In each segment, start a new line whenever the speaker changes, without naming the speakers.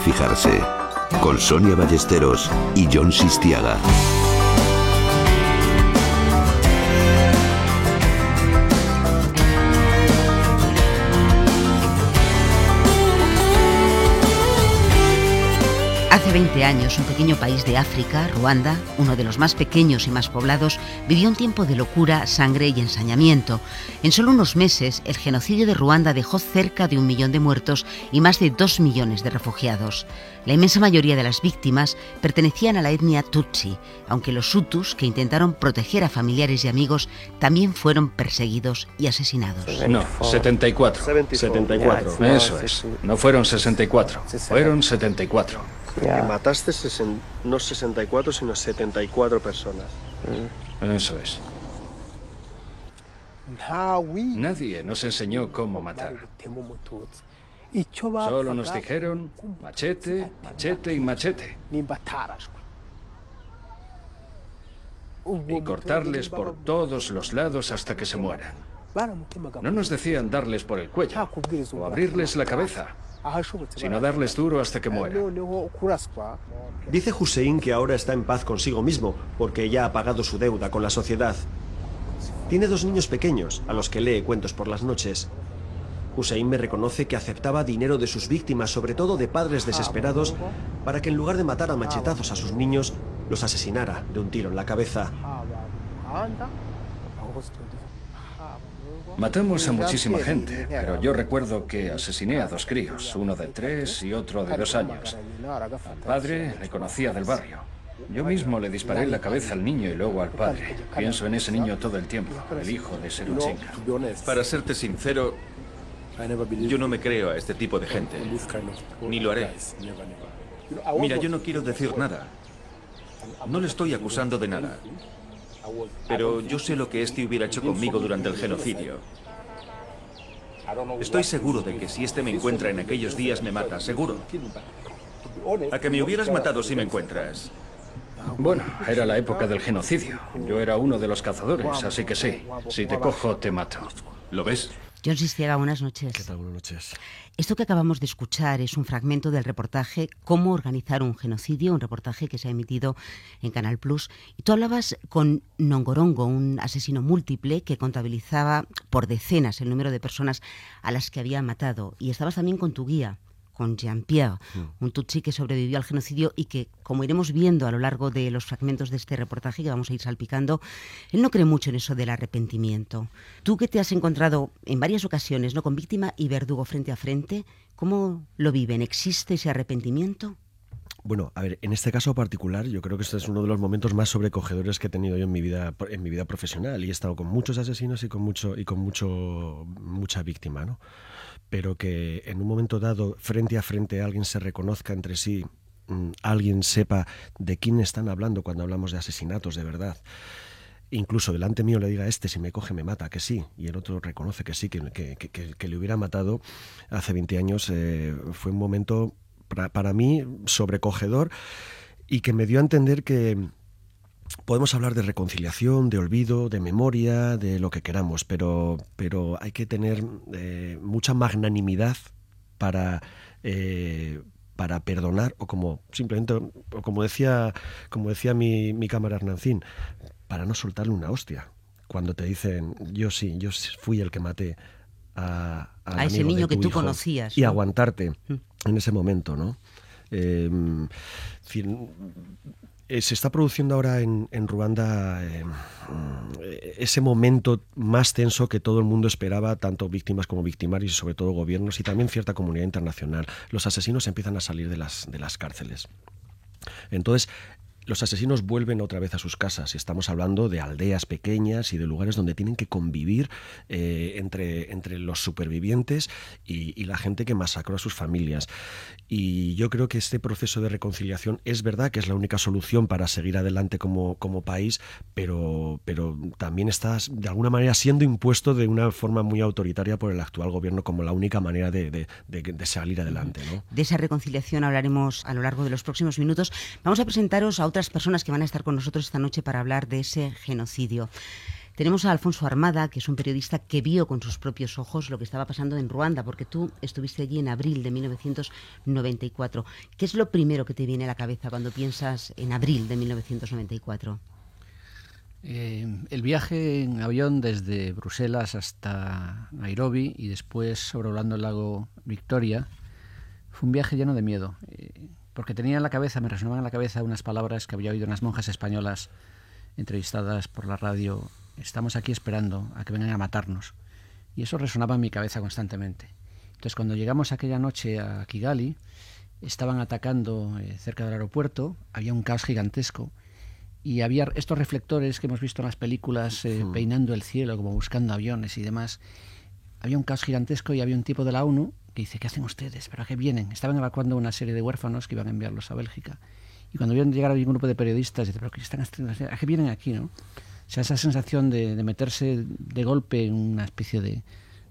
fijarse. Con Sonia Ballesteros y John Sistiaga.
Hace 20 años, un pequeño país de África, Ruanda, uno de los más pequeños y más poblados, vivió un tiempo de locura, sangre y ensañamiento. En solo unos meses, el genocidio de Ruanda dejó cerca de un millón de muertos y más de dos millones de refugiados. La inmensa mayoría de las víctimas pertenecían a la etnia Tutsi, aunque los Hutus, que intentaron proteger a familiares y amigos, también fueron perseguidos y asesinados.
No, 74.
74.
Eso es. No fueron 64, fueron 74.
Que mataste sesen- no 64, sino 74 personas.
Eso es. Nadie nos enseñó cómo matar. Solo nos dijeron machete, machete y machete. Y cortarles por todos los lados hasta que se mueran. No nos decían darles por el cuello o abrirles la cabeza, sino darles duro hasta que mueran.
Dice Hussein que ahora está en paz consigo mismo, porque ya ha pagado su deuda con la sociedad. Tiene dos niños pequeños, a los que lee cuentos por las noches. Hussein me reconoce que aceptaba dinero de sus víctimas, sobre todo de padres desesperados, para que en lugar de matar a machetazos a sus niños, los asesinara de un tiro en la cabeza.
Matamos a muchísima gente, pero yo recuerdo que asesiné a dos críos, uno de tres y otro de dos años. Al padre le conocía del barrio. Yo mismo le disparé en la cabeza al niño y luego al padre. Pienso en ese niño todo el tiempo, el hijo de Seruchenka.
Para serte sincero, yo no me creo a este tipo de gente. Ni lo haré. Mira, yo no quiero decir nada. No le estoy acusando de nada. Pero yo sé lo que este hubiera hecho conmigo durante el genocidio. Estoy seguro de que si este me encuentra en aquellos días me mata, seguro. A que me hubieras matado si me encuentras.
Bueno, era la época del genocidio. Yo era uno de los cazadores, así que sí. Si te cojo, te mato.
¿Lo ves?
John Sistiaga, buenas noches.
¿Qué tal? Buenas noches.
Esto que acabamos de escuchar es un fragmento del reportaje Cómo organizar un genocidio, un reportaje que se ha emitido en Canal Plus. Y tú hablabas con Nongorongo, un asesino múltiple que contabilizaba por decenas el número de personas a las que había matado. Y estabas también con tu guía, con Jean-Pierre, un tutsi que sobrevivió al genocidio y que, como iremos viendo a lo largo de los fragmentos de este reportaje que vamos a ir salpicando, él no cree mucho en eso del arrepentimiento. Tú que te has encontrado en varias ocasiones ¿no? con víctima y verdugo frente a frente, ¿cómo lo viven? ¿Existe ese arrepentimiento?
Bueno, a ver, en este caso particular, yo creo que este es uno de los momentos más sobrecogedores que he tenido yo en mi vida, en mi vida profesional. Y he estado con muchos asesinos y con mucho, y con mucho, mucha víctima, ¿no? Pero que en un momento dado, frente a frente, alguien se reconozca entre sí, mm, alguien sepa de quién están hablando cuando hablamos de asesinatos de verdad. Incluso delante mío le diga este, si me coge me mata, que sí, y el otro reconoce que sí, que, que, que, le hubiera matado hace 20 años, eh, fue un momento para, para mí sobrecogedor y que me dio a entender que podemos hablar de reconciliación, de olvido, de memoria, de lo que queramos, pero, pero hay que tener eh, mucha magnanimidad para, eh, para perdonar, o como simplemente, o como decía, como decía mi, mi cámara Hernancín, para no soltarle una hostia. Cuando te dicen, yo sí, yo fui el que maté a,
a ese niño que tú conocías.
Y ¿no? aguantarte en ese momento, ¿no? Eh, se está produciendo ahora en, en Ruanda eh, ese momento más tenso que todo el mundo esperaba, tanto víctimas como victimarios y sobre todo gobiernos y también cierta comunidad internacional. Los asesinos empiezan a salir de las, de las cárceles. Entonces, los asesinos vuelven otra vez a sus casas. Estamos hablando de aldeas pequeñas y de lugares donde tienen que convivir eh, entre, entre, los supervivientes y, y, la gente que masacró a sus familias. Y yo creo que este proceso de reconciliación es verdad que es la única solución para seguir adelante como, como país, pero, pero también está de alguna manera siendo impuesto de una forma muy autoritaria por el actual gobierno como la única manera de, de, de, salir adelante. ¿no?
De esa reconciliación hablaremos a lo largo de los próximos minutos. Vamos a presentaros a otras personas que van a estar con nosotros esta noche para hablar de ese genocidio. Tenemos a Alfonso Armada, que es un periodista que vio con sus propios ojos lo que estaba pasando en Ruanda, porque tú estuviste allí en abril de 1994. ¿Qué es lo primero que te viene a la cabeza cuando piensas en abril de 1994?
Eh, el viaje en avión desde Bruselas hasta Nairobi y después sobrevolando el lago Victoria fue un viaje lleno de miedo, eh, porque tenía en la cabeza, me resonaban en la cabeza unas palabras que había oído unas monjas españolas entrevistadas por la radio. Estamos aquí esperando a que vengan a matarnos. Y eso resonaba en mi cabeza constantemente. Entonces, cuando llegamos aquella noche a Kigali, estaban atacando eh, cerca del aeropuerto, había un caos gigantesco y había estos reflectores que hemos visto en las películas eh, peinando el cielo, como buscando aviones y demás. Había un caos gigantesco y había un tipo de la ONU dice, ¿qué hacen ustedes? ¿Pero a qué vienen? Estaban evacuando una serie de huérfanos que iban a enviarlos a Bélgica. Y cuando vieron llegar un grupo de periodistas, dice, ¿pero qué están haciendo? ¿A qué vienen aquí? ¿no? O sea, esa sensación de, de meterse de golpe en una especie de,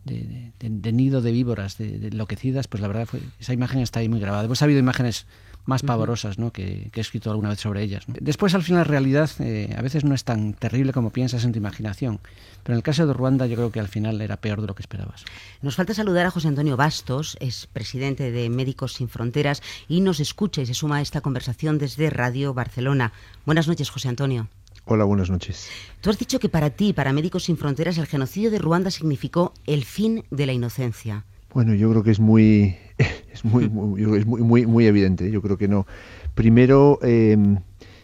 de, de, nido de víboras, de, enloquecidas, pues la verdad fue, esa imagen está ahí muy grabada. Después ha habido imágenes más pavorosas ¿no? que, que, he escrito alguna vez sobre ellas. Después, al final, la realidad eh, a veces no es tan terrible como piensas en tu imaginación. Pero en el caso de Ruanda, yo creo que al final era peor de lo que esperabas.
Nos falta saludar a José Antonio Bastos, es presidente de Médicos Sin Fronteras y nos escucha y se suma a esta conversación desde Radio Barcelona. Buenas noches, José Antonio.
Hola, buenas noches.
Tú has dicho que para ti, para Médicos Sin Fronteras, el genocidio de Ruanda significó el fin de la inocencia.
Bueno, yo creo que es muy, es muy, muy es muy, muy, muy, evidente. Yo creo que no. Primero, eh,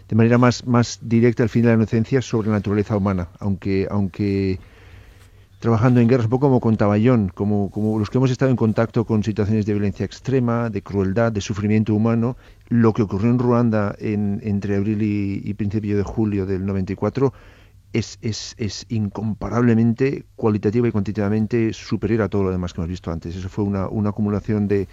de manera más, más directa, el fin de la inocencia sobre la naturaleza humana, aunque, aunque trabajando en guerras, un poco como con Taballón, como, como los que hemos estado en contacto con situaciones de violencia extrema, de crueldad, de sufrimiento humano, lo que ocurrió en Ruanda en, entre abril y, principio de julio del 94 es, es, es, incomparablemente cualitativa y cuantitativamente superior a todo lo demás que hemos visto antes. Eso fue una, una acumulación de,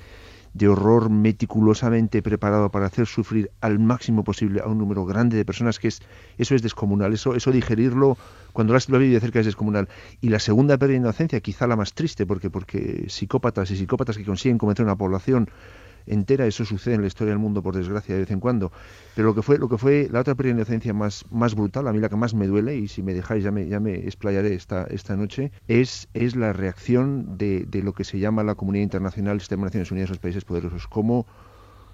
de horror meticulosamente preparado para hacer sufrir al máximo posible a un número grande de personas, que es eso es descomunal, eso, eso digerirlo cuando lo has vivido de cerca es descomunal. Y la segunda pérdida de inocencia, quizá la más triste, porque, porque psicópatas y psicópatas que consiguen convencer a una población entera, eso sucede en la historia del mundo por desgracia de vez en cuando, pero lo que fue, lo que fue la otra pérdida más, más brutal, a mí la que más me duele, y si me dejáis ya me, ya me explayaré esta, esta noche, es, es la reacción de, de lo que se llama la comunidad internacional, el sistema de Naciones Unidas, los países poderosos, cómo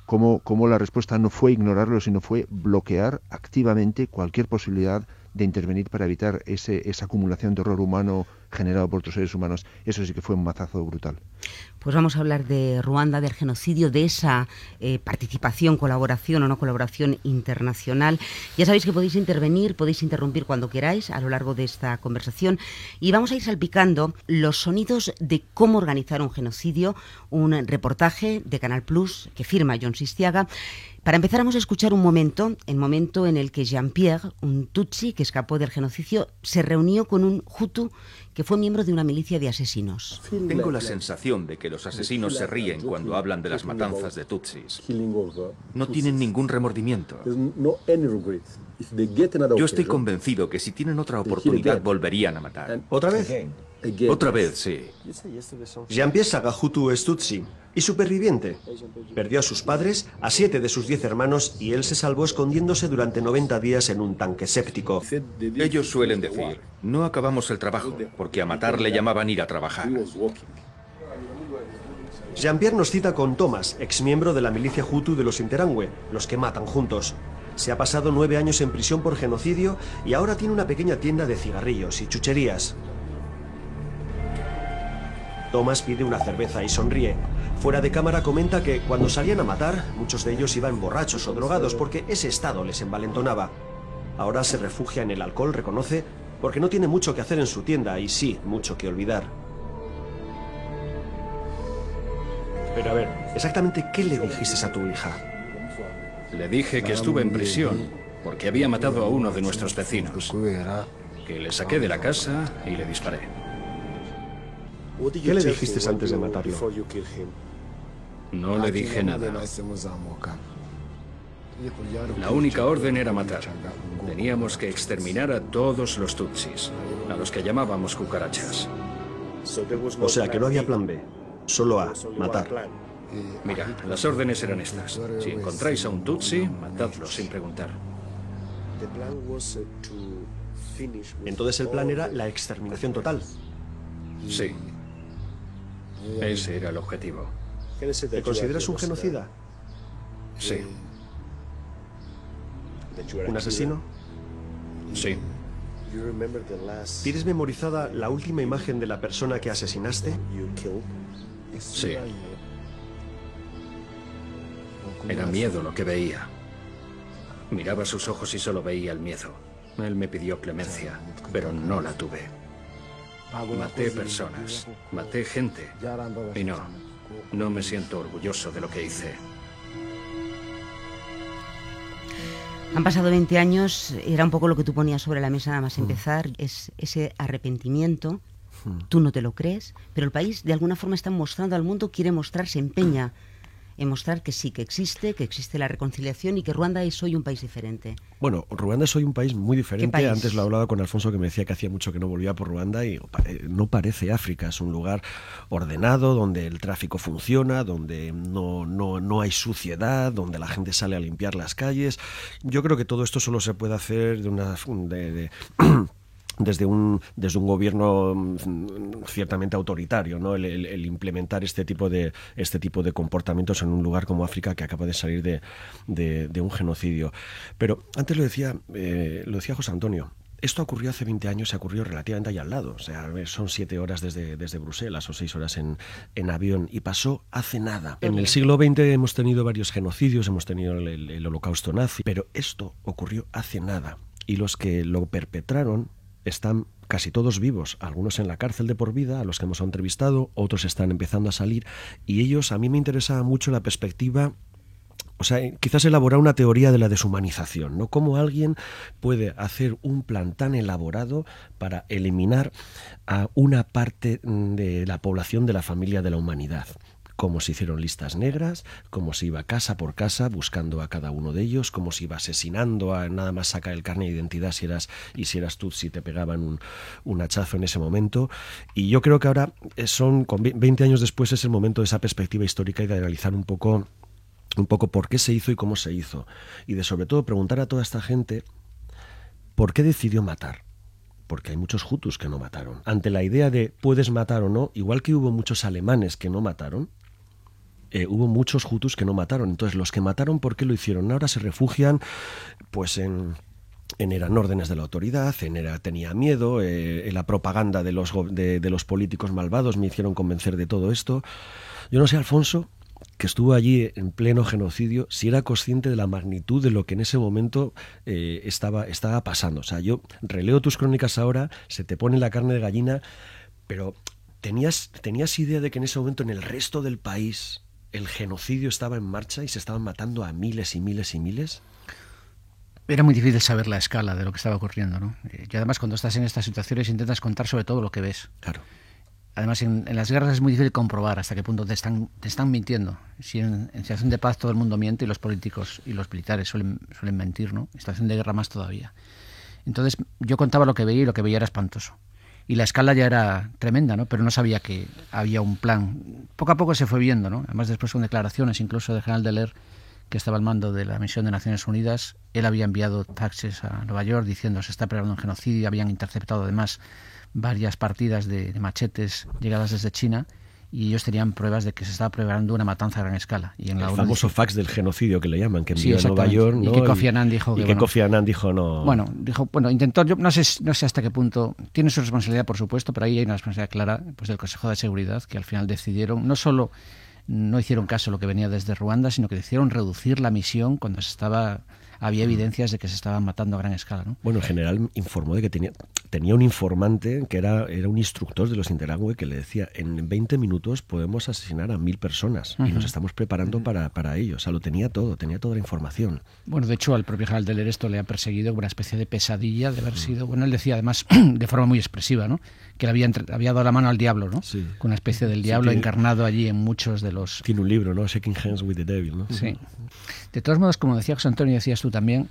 cómo, cómo la respuesta no fue ignorarlo, sino fue bloquear activamente cualquier posibilidad de intervenir para evitar ese, esa acumulación de horror humano generado por otros seres humanos. Eso sí que fue un mazazo brutal.
Pues vamos a hablar de Ruanda, del genocidio, de esa eh, participación, colaboración o no colaboración internacional. Ya sabéis que podéis intervenir, podéis interrumpir cuando queráis a lo largo de esta conversación y vamos a ir salpicando los sonidos de cómo organizar un genocidio, un reportaje de Canal Plus que firma John Sistiaga para empezar, vamos a escuchar un momento, el momento en el que Jean-Pierre, un Tutsi que escapó del genocidio, se reunió con un Hutu que fue miembro de una milicia de asesinos.
Tengo la sensación de que los asesinos se ríen cuando hablan de las matanzas de Tutsis. No tienen ningún remordimiento. Yo estoy convencido que si tienen otra oportunidad volverían a matar.
¿Otra vez?
Otra vez, sí.
Jean-Pierre Sagahutu es Tutsi y superviviente. Perdió a sus padres, a siete de sus diez hermanos y él se salvó escondiéndose durante 90 días en un tanque séptico.
Ellos suelen decir, no acabamos el trabajo, porque a matar le llamaban ir a trabajar.
Jean-Pierre nos cita con Thomas, exmiembro de la milicia Hutu de los Interangüe, los que matan juntos. Se ha pasado nueve años en prisión por genocidio y ahora tiene una pequeña tienda de cigarrillos y chucherías. Thomas pide una cerveza y sonríe. Fuera de cámara comenta que cuando salían a matar, muchos de ellos iban borrachos o drogados porque ese estado les envalentonaba. Ahora se refugia en el alcohol, reconoce, porque no tiene mucho que hacer en su tienda y sí, mucho que olvidar. Pero a ver, exactamente qué le dijiste a tu hija.
Le dije que estuve en prisión porque había matado a uno de nuestros vecinos. Que le saqué de la casa y le disparé.
¿Qué le dijiste antes de matarlo?
No le dije nada. La única orden era matar. Teníamos que exterminar a todos los Tutsis, a los que llamábamos cucarachas.
O sea que no había plan B, solo A, matar.
Mira, las órdenes eran estas. Si encontráis a un Tutsi, matadlo sin preguntar.
Entonces el plan era la exterminación total.
Sí. Ese era el objetivo.
¿Te consideras un genocida?
Sí.
¿Un asesino?
Sí.
¿Tienes memorizada la última imagen de la persona que asesinaste?
Sí. Era miedo lo que veía. Miraba sus ojos y solo veía el miedo. Él me pidió clemencia, pero no la tuve. Maté personas, maté gente. Y no, no me siento orgulloso de lo que hice.
Han pasado 20 años, era un poco lo que tú ponías sobre la mesa nada más empezar, es ese arrepentimiento, tú no te lo crees, pero el país de alguna forma está mostrando al mundo, quiere mostrarse, empeña en mostrar que sí, que existe, que existe la reconciliación y que Ruanda es hoy un país diferente.
Bueno, Ruanda es hoy un país muy diferente. Antes lo he hablado con Alfonso que me decía que hacía mucho que no volvía por Ruanda y no parece África. Es un lugar ordenado, donde el tráfico funciona, donde no, no, no hay suciedad, donde la gente sale a limpiar las calles. Yo creo que todo esto solo se puede hacer de una... de desde un, desde un gobierno mm, ciertamente autoritario, ¿no? El, implementar este tipo, de, este tipo de comportamientos en un lugar como África que acaba de salir de, de, un genocidio. Pero antes lo decía, eh, lo decía José Antonio, esto ocurrió hace 20 años, se ocurrió relativamente ahí al lado. O sea, son siete horas desde, desde Bruselas o seis horas en, en, avión y pasó hace nada. En el siglo XX hemos tenido varios genocidios, hemos tenido el, el holocausto nazi, pero esto ocurrió hace nada. Y los que lo perpetraron están casi todos vivos, algunos en la cárcel de por vida, a los que hemos entrevistado, otros están empezando a salir, y ellos, a mí me interesaba mucho la perspectiva o sea, quizás elaborar una teoría de la deshumanización, ¿no? Cómo alguien puede hacer un plan tan elaborado para eliminar a una parte de la población de la familia de la humanidad cómo se hicieron listas negras, cómo se iba casa por casa buscando a cada uno de ellos, cómo se iba asesinando a nada más sacar el carne de identidad si eras y si eras tú si te pegaban un, un hachazo en ese momento. Y yo creo que ahora eh, son, con 20 años después, es el momento de esa perspectiva histórica y de analizar un poco un poco por qué se hizo y cómo se hizo. Y de sobre todo preguntar a toda esta gente por qué decidió matar porque hay muchos hutus que no mataron. Ante la idea de puedes matar o no, igual que hubo muchos alemanes que no mataron, eh, hubo muchos hutus que no mataron. Entonces, los que mataron, ¿por qué lo hicieron? Ahora se refugian, pues, en, en eran órdenes de la autoridad, en era tenía miedo, eh, la propaganda de los, de, los políticos malvados me hicieron convencer de todo esto. Yo no sé, Alfonso, que estuvo allí en pleno genocidio, si era consciente de la magnitud de lo que en ese momento eh, estaba, estaba pasando. O sea, yo releo tus crónicas ahora, se te pone la carne de gallina, pero ¿tenías, ¿tenías idea de que en ese momento en el resto del país el genocidio estaba en marcha y se estaban matando a miles y miles y miles?
Era muy difícil saber la escala de lo que estaba ocurriendo, ¿no? Y además cuando estás en estas situaciones intentas contar sobre todo lo que ves.
Claro.
Además, en, las guerras es muy difícil comprobar hasta qué punto te están, te están mintiendo. Si en, situación de paz todo el mundo miente y los políticos y los militares suelen, suelen mentir, ¿no? En situación de guerra más todavía. Entonces, yo contaba lo que veía y lo que veía era espantoso y la escala ya era tremenda, ¿no? Pero no sabía que había un plan. Poco a poco se fue viendo, ¿no? Además después con declaraciones incluso del general Deler, que estaba al mando de la misión de Naciones Unidas, él había enviado taxes a Nueva York diciendo se está preparando un genocidio, habían interceptado además varias partidas de machetes llegadas desde China y ellos tenían pruebas de que se estaba preparando una matanza a gran escala. Y en
el famoso fax del genocidio que le llaman, que envió a Nueva York.
¿no? Y que Kofi Annan dijo
que, y que Kofi Annan dijo no.
Bueno, dijo, bueno, intentó, yo no sé, no sé hasta qué punto, tiene su responsabilidad por supuesto, pero ahí hay una responsabilidad clara pues, del Consejo de Seguridad que al final decidieron no solo no hicieron caso a lo que venía desde Ruanda, sino que decidieron reducir la misión cuando se estaba había evidencias de que se estaban matando a gran escala. ¿no?
Bueno, en general informó de que tenía, tenía un informante que era, era un instructor de los Interagüe que le decía, en 20 minutos podemos asesinar a mil personas y nos estamos preparando para, para ello. O sea, lo tenía todo, tenía toda la información.
Bueno, de hecho, al propio general del esto le ha perseguido una especie de pesadilla de haber sido, bueno, él decía además de forma muy expresiva, ¿no? que le había, había dado la mano al diablo, ¿no? Sí. Con una especie del diablo encarnado allí en muchos de los...
Tiene un libro, ¿no? Shaking Hands with the Devil, ¿no?
Sí. De todos modos, como decía José Antonio, decías tú también,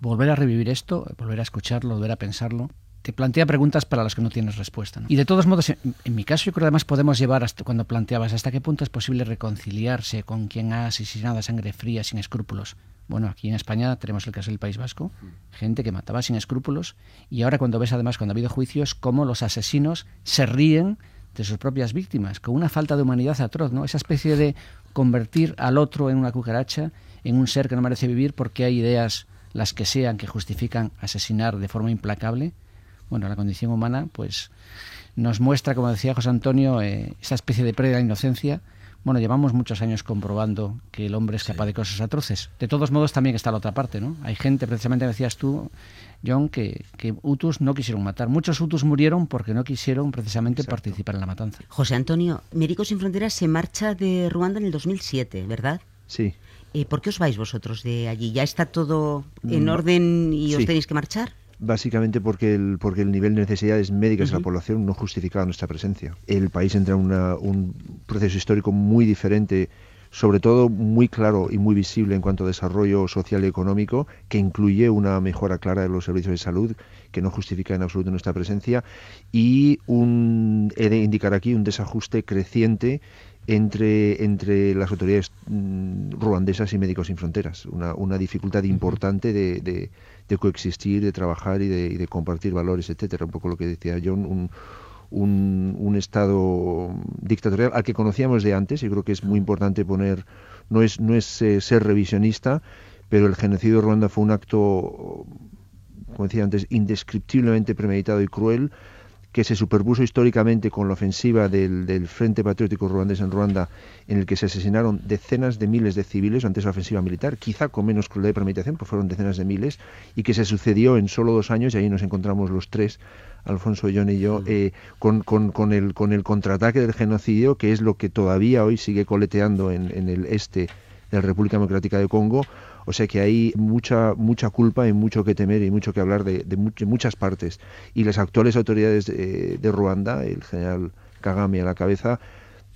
volver a revivir esto, volver a escucharlo, volver a pensarlo, te plantea preguntas para las que no tienes respuesta. Y de todos modos, en, mi caso, yo creo que además podemos llevar hasta cuando planteabas hasta qué punto es posible reconciliarse con quien ha asesinado a sangre fría, sin escrúpulos. Bueno, aquí en España tenemos el caso del País Vasco, gente que mataba sin escrúpulos, y ahora cuando ves además, cuando ha habido juicios, cómo los asesinos se ríen de sus propias víctimas, con una falta de humanidad atroz, ¿no? Esa especie de convertir al otro en una cucaracha, en un ser que no merece vivir porque hay ideas, las que sean, que justifican asesinar de forma implacable, bueno, la condición humana, pues nos muestra, como decía José Antonio, eh, esa especie de pérdida de inocencia. Bueno, llevamos muchos años comprobando que el hombre es capaz de cosas atroces. De todos modos, también está la otra parte, ¿no? Hay gente, precisamente decías tú, John, que, que Hutus no quisieron matar. Muchos Hutus murieron porque no quisieron precisamente participar en la matanza.
José Antonio, Médicos Sin Fronteras se marcha de Ruanda en el 2007, ¿verdad?
Sí.
Eh, ¿Por qué os vais vosotros de allí? ¿Ya está todo en mm, orden y os tenéis que marchar?
básicamente porque el, porque el nivel de necesidades médicas de la población no justificaba nuestra presencia. El país entra en un proceso histórico muy diferente, sobre todo muy claro y muy visible en cuanto a desarrollo social y económico, que incluye una mejora clara de los servicios de salud, que no justifica en absoluto nuestra presencia, y un, he de indicar aquí un desajuste creciente entre, entre las autoridades mm, ruandesas y Médicos Sin Fronteras, una, una dificultad importante de de coexistir, de trabajar y de, compartir valores, etcétera. Un poco lo que decía John, un, un, Estado dictatorial al que conocíamos de antes, y creo que es muy importante poner, no es, no es eh, ser revisionista, pero el genocidio de Ruanda fue un acto, como decía antes, indescriptiblemente premeditado y cruel, que se superpuso históricamente con la ofensiva del, Frente Patriótico Ruandés en Ruanda, en el que se asesinaron decenas de miles de civiles ante esa ofensiva militar, quizá con menos crueldad y premeditación, pues fueron decenas de miles, y que se sucedió en solo dos años, y ahí nos encontramos los tres, Alfonso, John y yo, eh, con, con, el, con el contraataque del genocidio, que es lo que todavía hoy sigue coleteando en, en el este de la República Democrática de Congo, o sea que hay mucha, mucha culpa y mucho que temer y mucho que hablar de, muchas partes. Y las actuales autoridades de, Ruanda, el general Kagame a la cabeza,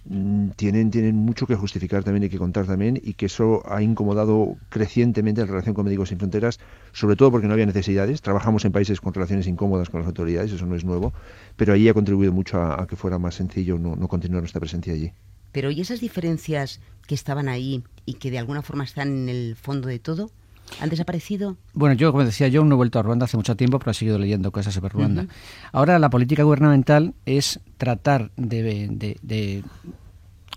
mm, tienen, tienen mucho que justificar también y que contar también y que eso ha incomodado crecientemente la relación con Médicos Sin Fronteras, sobre todo porque no había necesidades. Trabajamos en países con relaciones incómodas con las autoridades, eso no es nuevo, pero ahí ha contribuido mucho a, que fuera más sencillo no, no continuar nuestra presencia allí.
Pero ¿y esas diferencias que estaban ahí y que de alguna forma están en el fondo de todo? ¿Han desaparecido?
Bueno, yo, como decía, yo no he vuelto a Ruanda hace mucho tiempo, pero he seguido leyendo cosas sobre Ruanda. Ahora la política gubernamental es tratar de,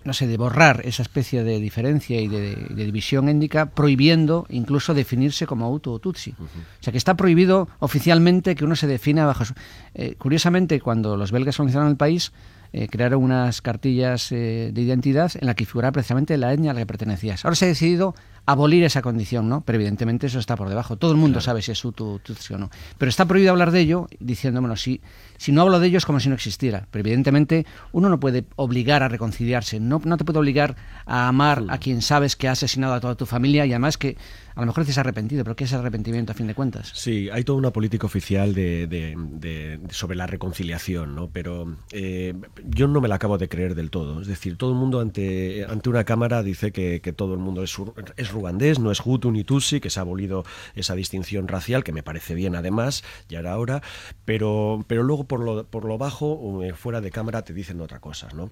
no sé, de borrar esa especie de diferencia y de, división étnica, prohibiendo incluso definirse como Hutu o Tutsi. O sea, que está prohibido oficialmente que uno se defina bajo... Eh, curiosamente, cuando los belgas colonizaron el país, eh, crearon unas cartillas eh, de identidad en la que figuraba precisamente la etnia a la que pertenecías. Ahora se ha decidido abolir esa condición, ¿no? Pero evidentemente eso está por debajo. Todo el mundo sabe si es Hutu, Tutsi o no. Pero está prohibido hablar de ello diciendo, bueno, si, si no hablo de ello es como si no existiera. Pero evidentemente uno no puede obligar a reconciliarse, no, no te puede obligar a amar a quien sabes que ha asesinado a toda tu familia y además que a lo mejor dices arrepentido, pero ¿qué es arrepentimiento a fin de cuentas?
Sí, hay toda una política oficial de, sobre la reconciliación, ¿no? Pero eh, yo no me la acabo de creer del todo. Es decir, todo el mundo ante, ante una cámara dice que, todo el mundo es, es ruandés, no es Hutu ni Tutsi, que se ha abolido esa distinción racial, que me parece bien además, ya era hora, pero, pero luego por lo, por lo bajo, eh, fuera de cámara, te dicen otra cosa, ¿no?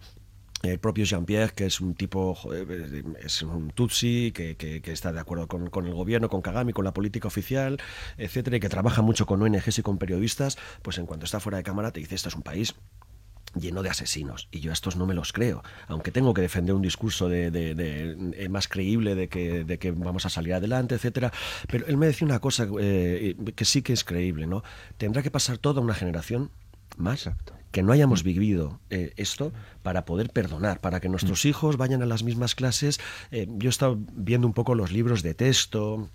El propio Jean-Pierre, que es un tipo, es un tutsi, que, que, está de acuerdo con, con, el gobierno, con Kagame, con la política oficial, etcétera, y que trabaja mucho con ONGs y con periodistas, pues en cuanto está fuera de cámara te dice, esto es un país lleno de asesinos. Y yo a estos no me los creo. Aunque tengo que defender un discurso de, eh, más creíble de que, de que vamos a salir adelante, etcétera. Pero él me decía una cosa eh, que sí que es creíble, ¿no? Tendrá que pasar toda una generación más que no hayamos vivido eh, esto para poder perdonar, para que nuestros mm. hijos vayan a las mismas clases. yo he estado viendo un poco los libros de texto,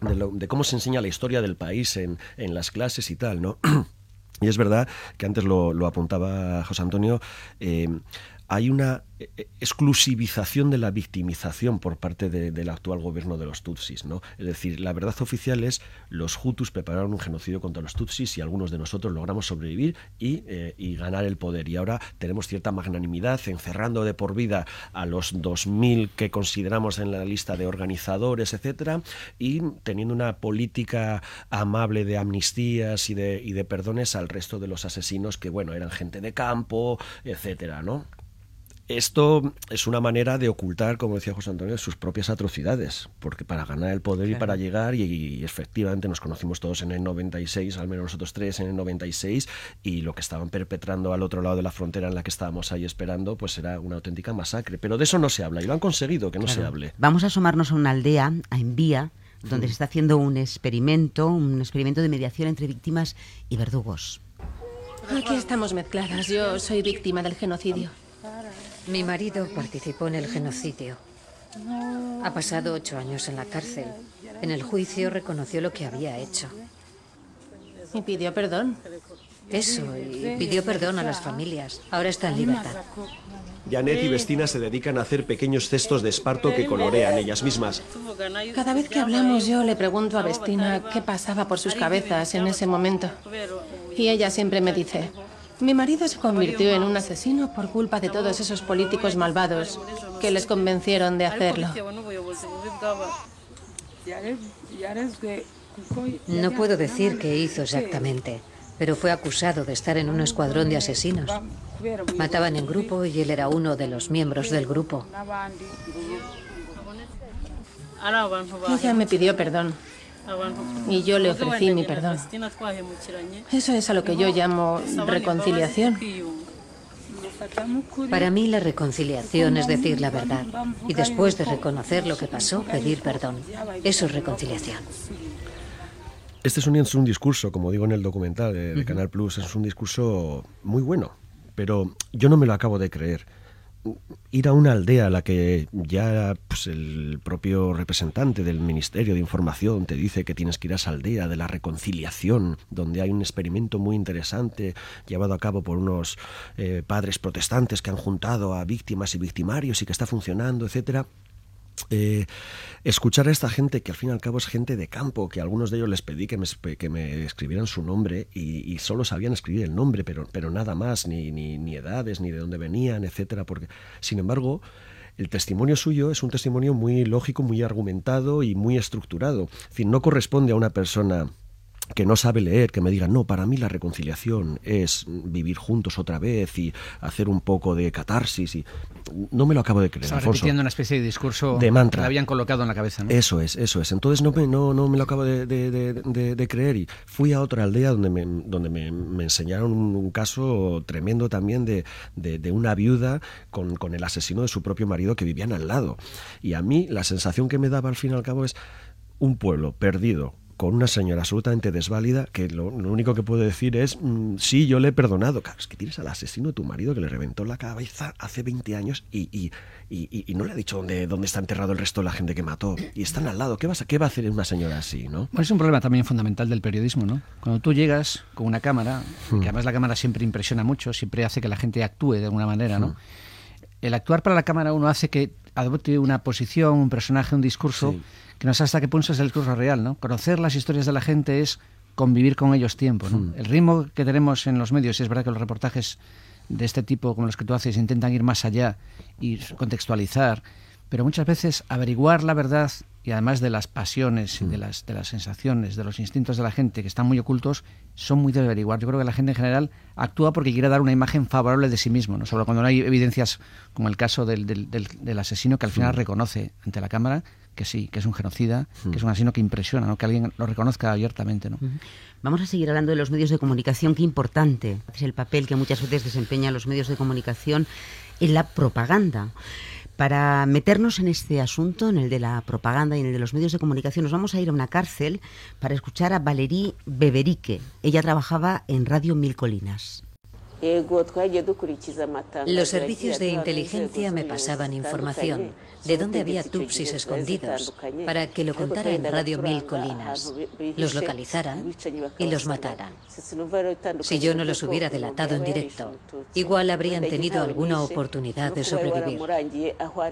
de, cómo se enseña la historia del país en, en las clases y tal, ¿no? Y es verdad que antes lo, apuntaba José Antonio, eh, hay una eh, eh, exclusivización de la victimización por parte del actual gobierno de los Tutsis. ¿no? Es decir, la verdad oficial es los Hutus prepararon un genocidio contra los Tutsis y algunos de nosotros logramos sobrevivir y, eh, ganar el poder. Y ahora tenemos cierta magnanimidad encerrando de por vida a los 2.000 que consideramos en la lista de organizadores, etcétera, y teniendo una política amable de amnistías y de, y de perdones al resto de los asesinos que, bueno, eran gente de campo, etcétera, ¿no? Esto es una manera de ocultar, como decía José Antonio, sus propias atrocidades, porque para ganar el poder y para llegar, y, efectivamente nos conocimos todos en el 96, al menos nosotros tres en el 96, y lo que estaban perpetrando al otro lado de la frontera en la que estábamos ahí esperando, pues era una auténtica masacre. Pero de eso no se habla, y lo han conseguido, que no se hable.
Vamos a asomarnos a una aldea, a Envía, donde se está haciendo un experimento, un experimento de mediación entre víctimas y verdugos.
Aquí estamos mezcladas. Yo soy víctima del genocidio.
Mi marido participó en el genocidio. Ha pasado ocho años en la cárcel. En el juicio reconoció lo que había hecho.
Y pidió perdón.
Eso, y pidió perdón a las familias. Ahora está en libertad.
Janet y Vestina se dedican a hacer pequeños cestos de esparto que colorean ellas mismas.
Cada vez que hablamos yo le pregunto a Vestina qué pasaba por sus cabezas en ese momento. Y ella siempre me dice, mi marido se convirtió en un asesino por culpa de todos esos políticos malvados que les convencieron de hacerlo.
No puedo decir qué hizo exactamente, pero fue acusado de estar en un escuadrón de asesinos. Mataban en grupo y él era uno de los miembros del grupo.
Ella me pidió perdón. Y yo le ofrecí mi perdón. Eso es a lo que yo llamo reconciliación.
Para mí la reconciliación es decir la verdad y después de reconocer lo que pasó, pedir perdón. Eso es reconciliación.
Este es un, es un discurso, como digo en el documental de Canal Plus, es un discurso muy bueno, pero yo no me lo acabo de creer ir a una aldea a la que ya pues, el propio representante del Ministerio de Información te dice que tienes que ir a esa aldea de la reconciliación, donde hay un experimento muy interesante llevado a cabo por unos eh, padres protestantes que han juntado a víctimas y victimarios y que está funcionando, etcétera eh, escuchar a esta gente que al fin y al cabo es gente de campo, que a algunos de ellos les pedí que me, que me escribieran su nombre y, solo sabían escribir el nombre, pero, pero nada más, ni, ni, ni edades, ni de dónde venían, etcétera. Porque, sin embargo, el testimonio suyo es un testimonio muy lógico, muy argumentado y muy estructurado. Es no corresponde a una persona que no sabe leer, que me diga, no, para mí la reconciliación es vivir juntos otra vez y hacer un poco de catarsis. y No me lo acabo de creer.
Estaba repitiendo una especie de discurso
de mantra.
que habían colocado en la cabeza. ¿no?
Eso es, eso es. Entonces no me, no, no me lo acabo de, de, creer y fui a otra aldea donde me, donde me, enseñaron un, caso tremendo también de, una viuda con, con el asesino de su propio marido que vivían al lado. Y a mí la sensación que me daba al fin y al cabo es un pueblo perdido, con una señora absolutamente desválida que lo, único que puedo decir es, mm, sí, yo le he perdonado. Claro, es que tienes al asesino de tu marido que le reventó la cabeza hace 20 años y, y, y, no le ha dicho dónde, dónde está enterrado el resto de la gente que mató. Y están al lado. ¿Qué, vas a, qué va a hacer una señora así? ¿no?
es un problema también fundamental del periodismo. ¿no? Cuando tú llegas con una cámara, que hmm. además la cámara siempre impresiona mucho, siempre hace que la gente actúe de alguna manera, ¿no? Hmm. El actuar para la cámara uno hace que adopte una posición, un personaje, un discurso que no sé hasta qué punto es el discurso real, ¿no? Conocer las historias de la gente es convivir con ellos tiempo, ¿no? Hmm. El ritmo que tenemos en los medios, y es verdad que los reportajes de este tipo, como los que tú haces, intentan ir más allá y contextualizar, pero muchas veces averiguar la verdad y además de las pasiones y de hmm. las, de las sensaciones, de los instintos de la gente que están muy ocultos, son muy de averiguar. Yo creo que la gente en general actúa porque quiere dar una imagen favorable de sí mismo, no solo cuando no hay evidencias como el caso del, del, del, asesino que al final hmm. reconoce ante la cámara que sí, que es un genocida, que es un asesino que impresiona, ¿no? que alguien lo reconozca abiertamente. ¿no?
Vamos a seguir hablando de los medios de comunicación, qué importante es el papel que muchas veces desempeñan los medios de comunicación en la propaganda. Para meternos en este asunto, en el de la propaganda y en el de los medios de comunicación, nos vamos a ir a una cárcel para escuchar a Valerie Beberique. Ella trabajaba en Radio Mil Colinas.
Los servicios de inteligencia me pasaban información de dónde había Tutsis escondidos para que lo contara en Radio Mil Colinas, los localizaran y los mataran. Si yo no los hubiera delatado en directo, igual habrían tenido alguna oportunidad de sobrevivir.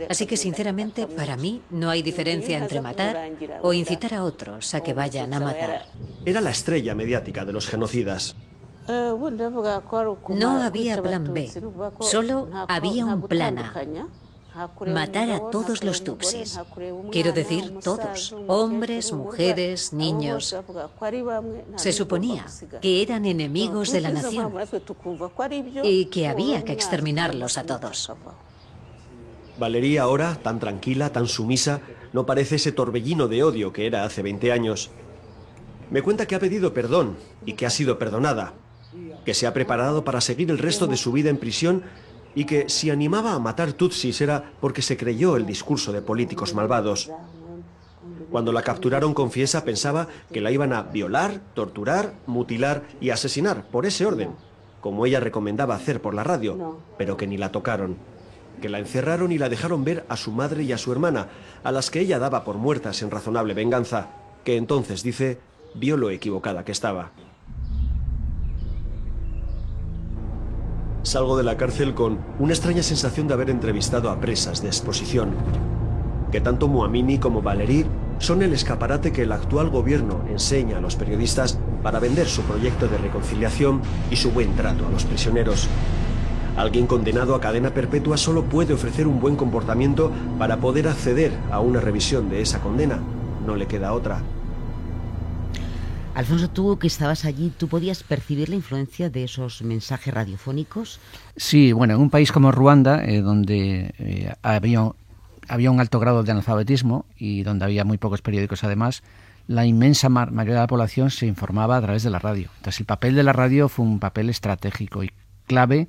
Así que sinceramente para mí no hay diferencia entre matar o incitar a otros a que vayan a matar.
Era la estrella mediática de los genocidas.
No había plan B, solo había un plan A. Matar a todos los Tutsis. Quiero decir todos, hombres, mujeres, niños. Se suponía que eran enemigos de la nación y que había que exterminarlos a todos.
Valería ahora, tan tranquila, tan sumisa, no parece ese torbellino de odio que era hace 20 años. Me cuenta que ha pedido perdón y que ha sido perdonada, que se ha preparado para seguir el resto de su vida en prisión y que si animaba a matar Tutsis era porque se creyó el discurso de políticos malvados. Cuando la capturaron, confiesa, pensaba que la iban a violar, torturar, mutilar y asesinar por ese orden, como ella recomendaba hacer por la radio, pero que ni la tocaron. Que la encerraron y la dejaron ver a su madre y a su hermana, a las que ella daba por muertas en razonable venganza, que entonces, dice, vio lo equivocada que estaba. Salgo de la cárcel con una extraña sensación de haber entrevistado a presas de exposición. Que tanto Muamini como Valery son el escaparate que el actual gobierno enseña a los periodistas para vender su proyecto de reconciliación y su buen trato a los prisioneros. Alguien condenado a cadena perpetua solo puede ofrecer un buen comportamiento para poder acceder a una revisión de esa condena. No le queda otra.
Alfonso, tú que estabas allí, ¿tú podías percibir la influencia de esos mensajes radiofónicos?
Sí, bueno, en un país como Ruanda, eh, donde eh, había, un alto grado de analfabetismo y donde había muy pocos periódicos además, la inmensa mayoría de la población se informaba a través de la radio. Entonces el papel de la radio fue un papel estratégico y clave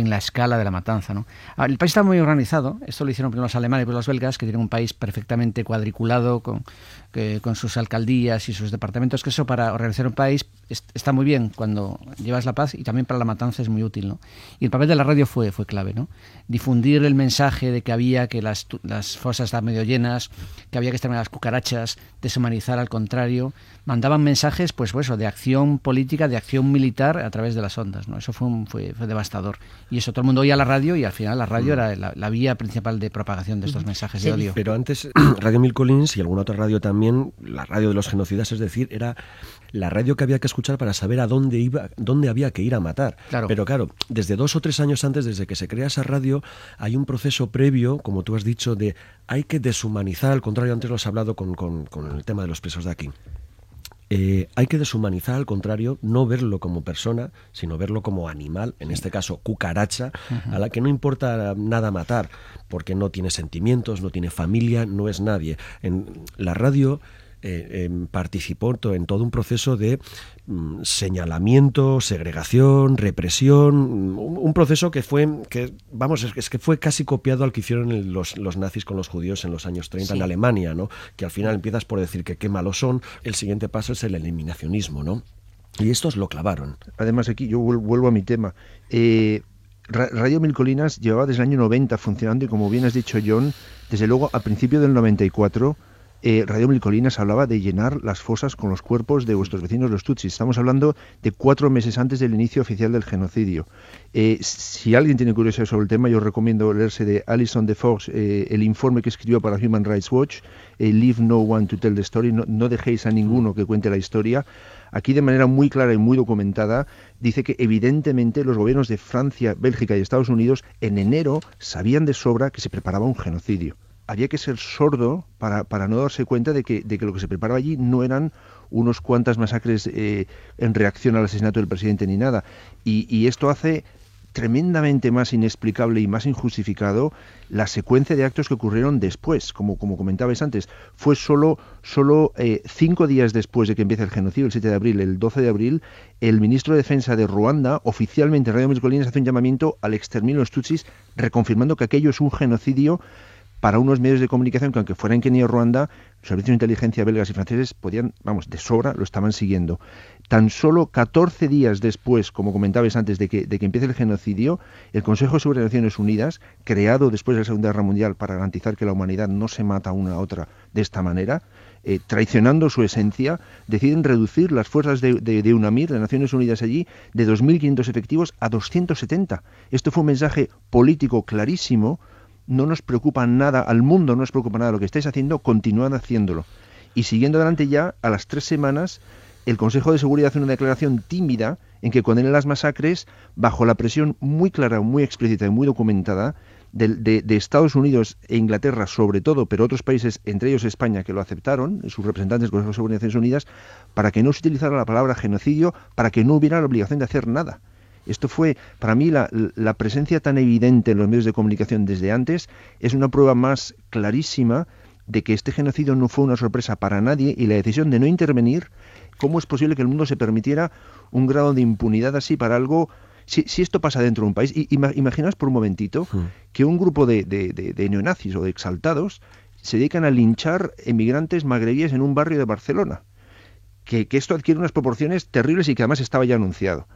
en la escala de la matanza. ¿no? El país está muy organizado, esto lo hicieron primero los alemanes y los belgas, que tienen un país perfectamente cuadriculado con, con sus alcaldías y sus departamentos, que eso para organizar un país está muy bien cuando llevas la paz y también para la matanza es muy útil. ¿no? Y el papel de la radio fue, fue clave. ¿no? Difundir el mensaje de que había que las, las fosas estaban medio llenas, que había que exterminar las cucarachas, deshumanizar al contrario. Mandaban mensajes pues, pues, de acción política, de acción militar a través de las ondas. ¿no? Eso fue, fue, fue devastador. Y eso todo el mundo oía la radio y al final la radio mm. era la, vía principal de propagación de estos mensajes de odio.
Pero antes, Radio Mil Collins y alguna otra radio también, la radio de los genocidas, es decir, era la radio que había que escuchar para saber a dónde iba, dónde había que ir a matar. Pero claro, desde dos o tres años antes, desde que se crea esa radio, hay un proceso previo, como tú has dicho, de hay que deshumanizar, al contrario, antes lo has hablado con, con el tema de los presos de aquí. Eh, hay que deshumanizar, al contrario, no verlo como persona, sino verlo como animal, en este caso cucaracha, a la que no importa nada matar, porque no tiene sentimientos, no tiene familia, no es nadie. En la radio eh, em, participó en todo un proceso de mm, señalamiento, segregación, represión, un, proceso que fue, que, vamos, es, que fue casi copiado al que hicieron los, los, nazis con los judíos en los años 30 en Alemania, ¿no? Que al final empiezas por decir que qué malos son, el siguiente paso es el eliminacionismo, ¿no? Y estos lo clavaron.
Además, aquí yo vuelvo a mi tema. Eh, Radio Mil Colinas llevaba desde el año 90 funcionando y como bien has dicho John, desde luego a principio del 94 eh, Radio Mil Colinas hablaba de llenar las fosas con los cuerpos de vuestros vecinos los Tutsis. Estamos hablando de cuatro meses antes del inicio oficial del genocidio. Eh, si alguien tiene curiosidad sobre el tema, yo recomiendo leerse de Alison DeFox eh, el informe que escribió para Human Rights Watch, Leave No One to Tell the Story, no, dejéis a ninguno que cuente la historia. Aquí de manera muy clara y muy documentada dice que evidentemente los gobiernos de Francia, Bélgica y Estados Unidos en enero sabían de sobra que se preparaba un genocidio había que ser sordo para, para no darse cuenta de que, de que, lo que se preparaba allí no eran unos cuantas masacres eh, en reacción al asesinato del presidente ni nada. Y, esto hace tremendamente más inexplicable y más injustificado la secuencia de actos que ocurrieron después, como, como comentabais antes. Fue solo, solo eh, cinco días después de que empiece el genocidio, el 7 de abril, el 12 de abril, el ministro de Defensa de Ruanda, oficialmente en Radio Colinas, hace un llamamiento al exterminio de los tutsis, reconfirmando que aquello es un genocidio para unos medios de comunicación que aunque fuera en Kenia o Ruanda, servicios de inteligencia belgas y franceses podían, vamos, de sobra lo estaban siguiendo. Tan solo 14 días después, como comentabais antes, de que, de que empiece el genocidio, el Consejo de Seguridad de Naciones Unidas, creado después de la Segunda Guerra Mundial para garantizar que la humanidad no se mata una a otra de esta manera, eh, traicionando su esencia, deciden reducir las fuerzas de, de, de UNAMIR, de Naciones Unidas allí, de 2.500 efectivos a 270. Esto fue un mensaje político clarísimo no nos preocupa nada, al mundo no nos preocupa nada lo que estáis haciendo, continuad haciéndolo. Y siguiendo adelante ya, a las tres semanas, el Consejo de Seguridad hace una declaración tímida en que condena las masacres bajo la presión muy clara, muy explícita y muy documentada de, de, Estados Unidos e Inglaterra sobre todo, pero otros países, entre ellos España, que lo aceptaron, sus representantes del Consejo de Seguridad de Naciones Unidas, para que no se utilizara la palabra genocidio, para que no hubiera la obligación de hacer nada. Esto fue, para mí, la, la, presencia tan evidente en los medios de comunicación desde antes es una prueba más clarísima de que este genocidio no fue una sorpresa para nadie y la decisión de no intervenir, ¿cómo es posible que el mundo se permitiera un grado de impunidad así para algo si, si, esto pasa dentro de un país, y, imaginaos por un momentito que un grupo de, de, de, de, neonazis o de exaltados se dedican a linchar emigrantes magrebíes en un barrio de Barcelona. Que, que, esto adquiere unas proporciones terribles y que además estaba ya anunciado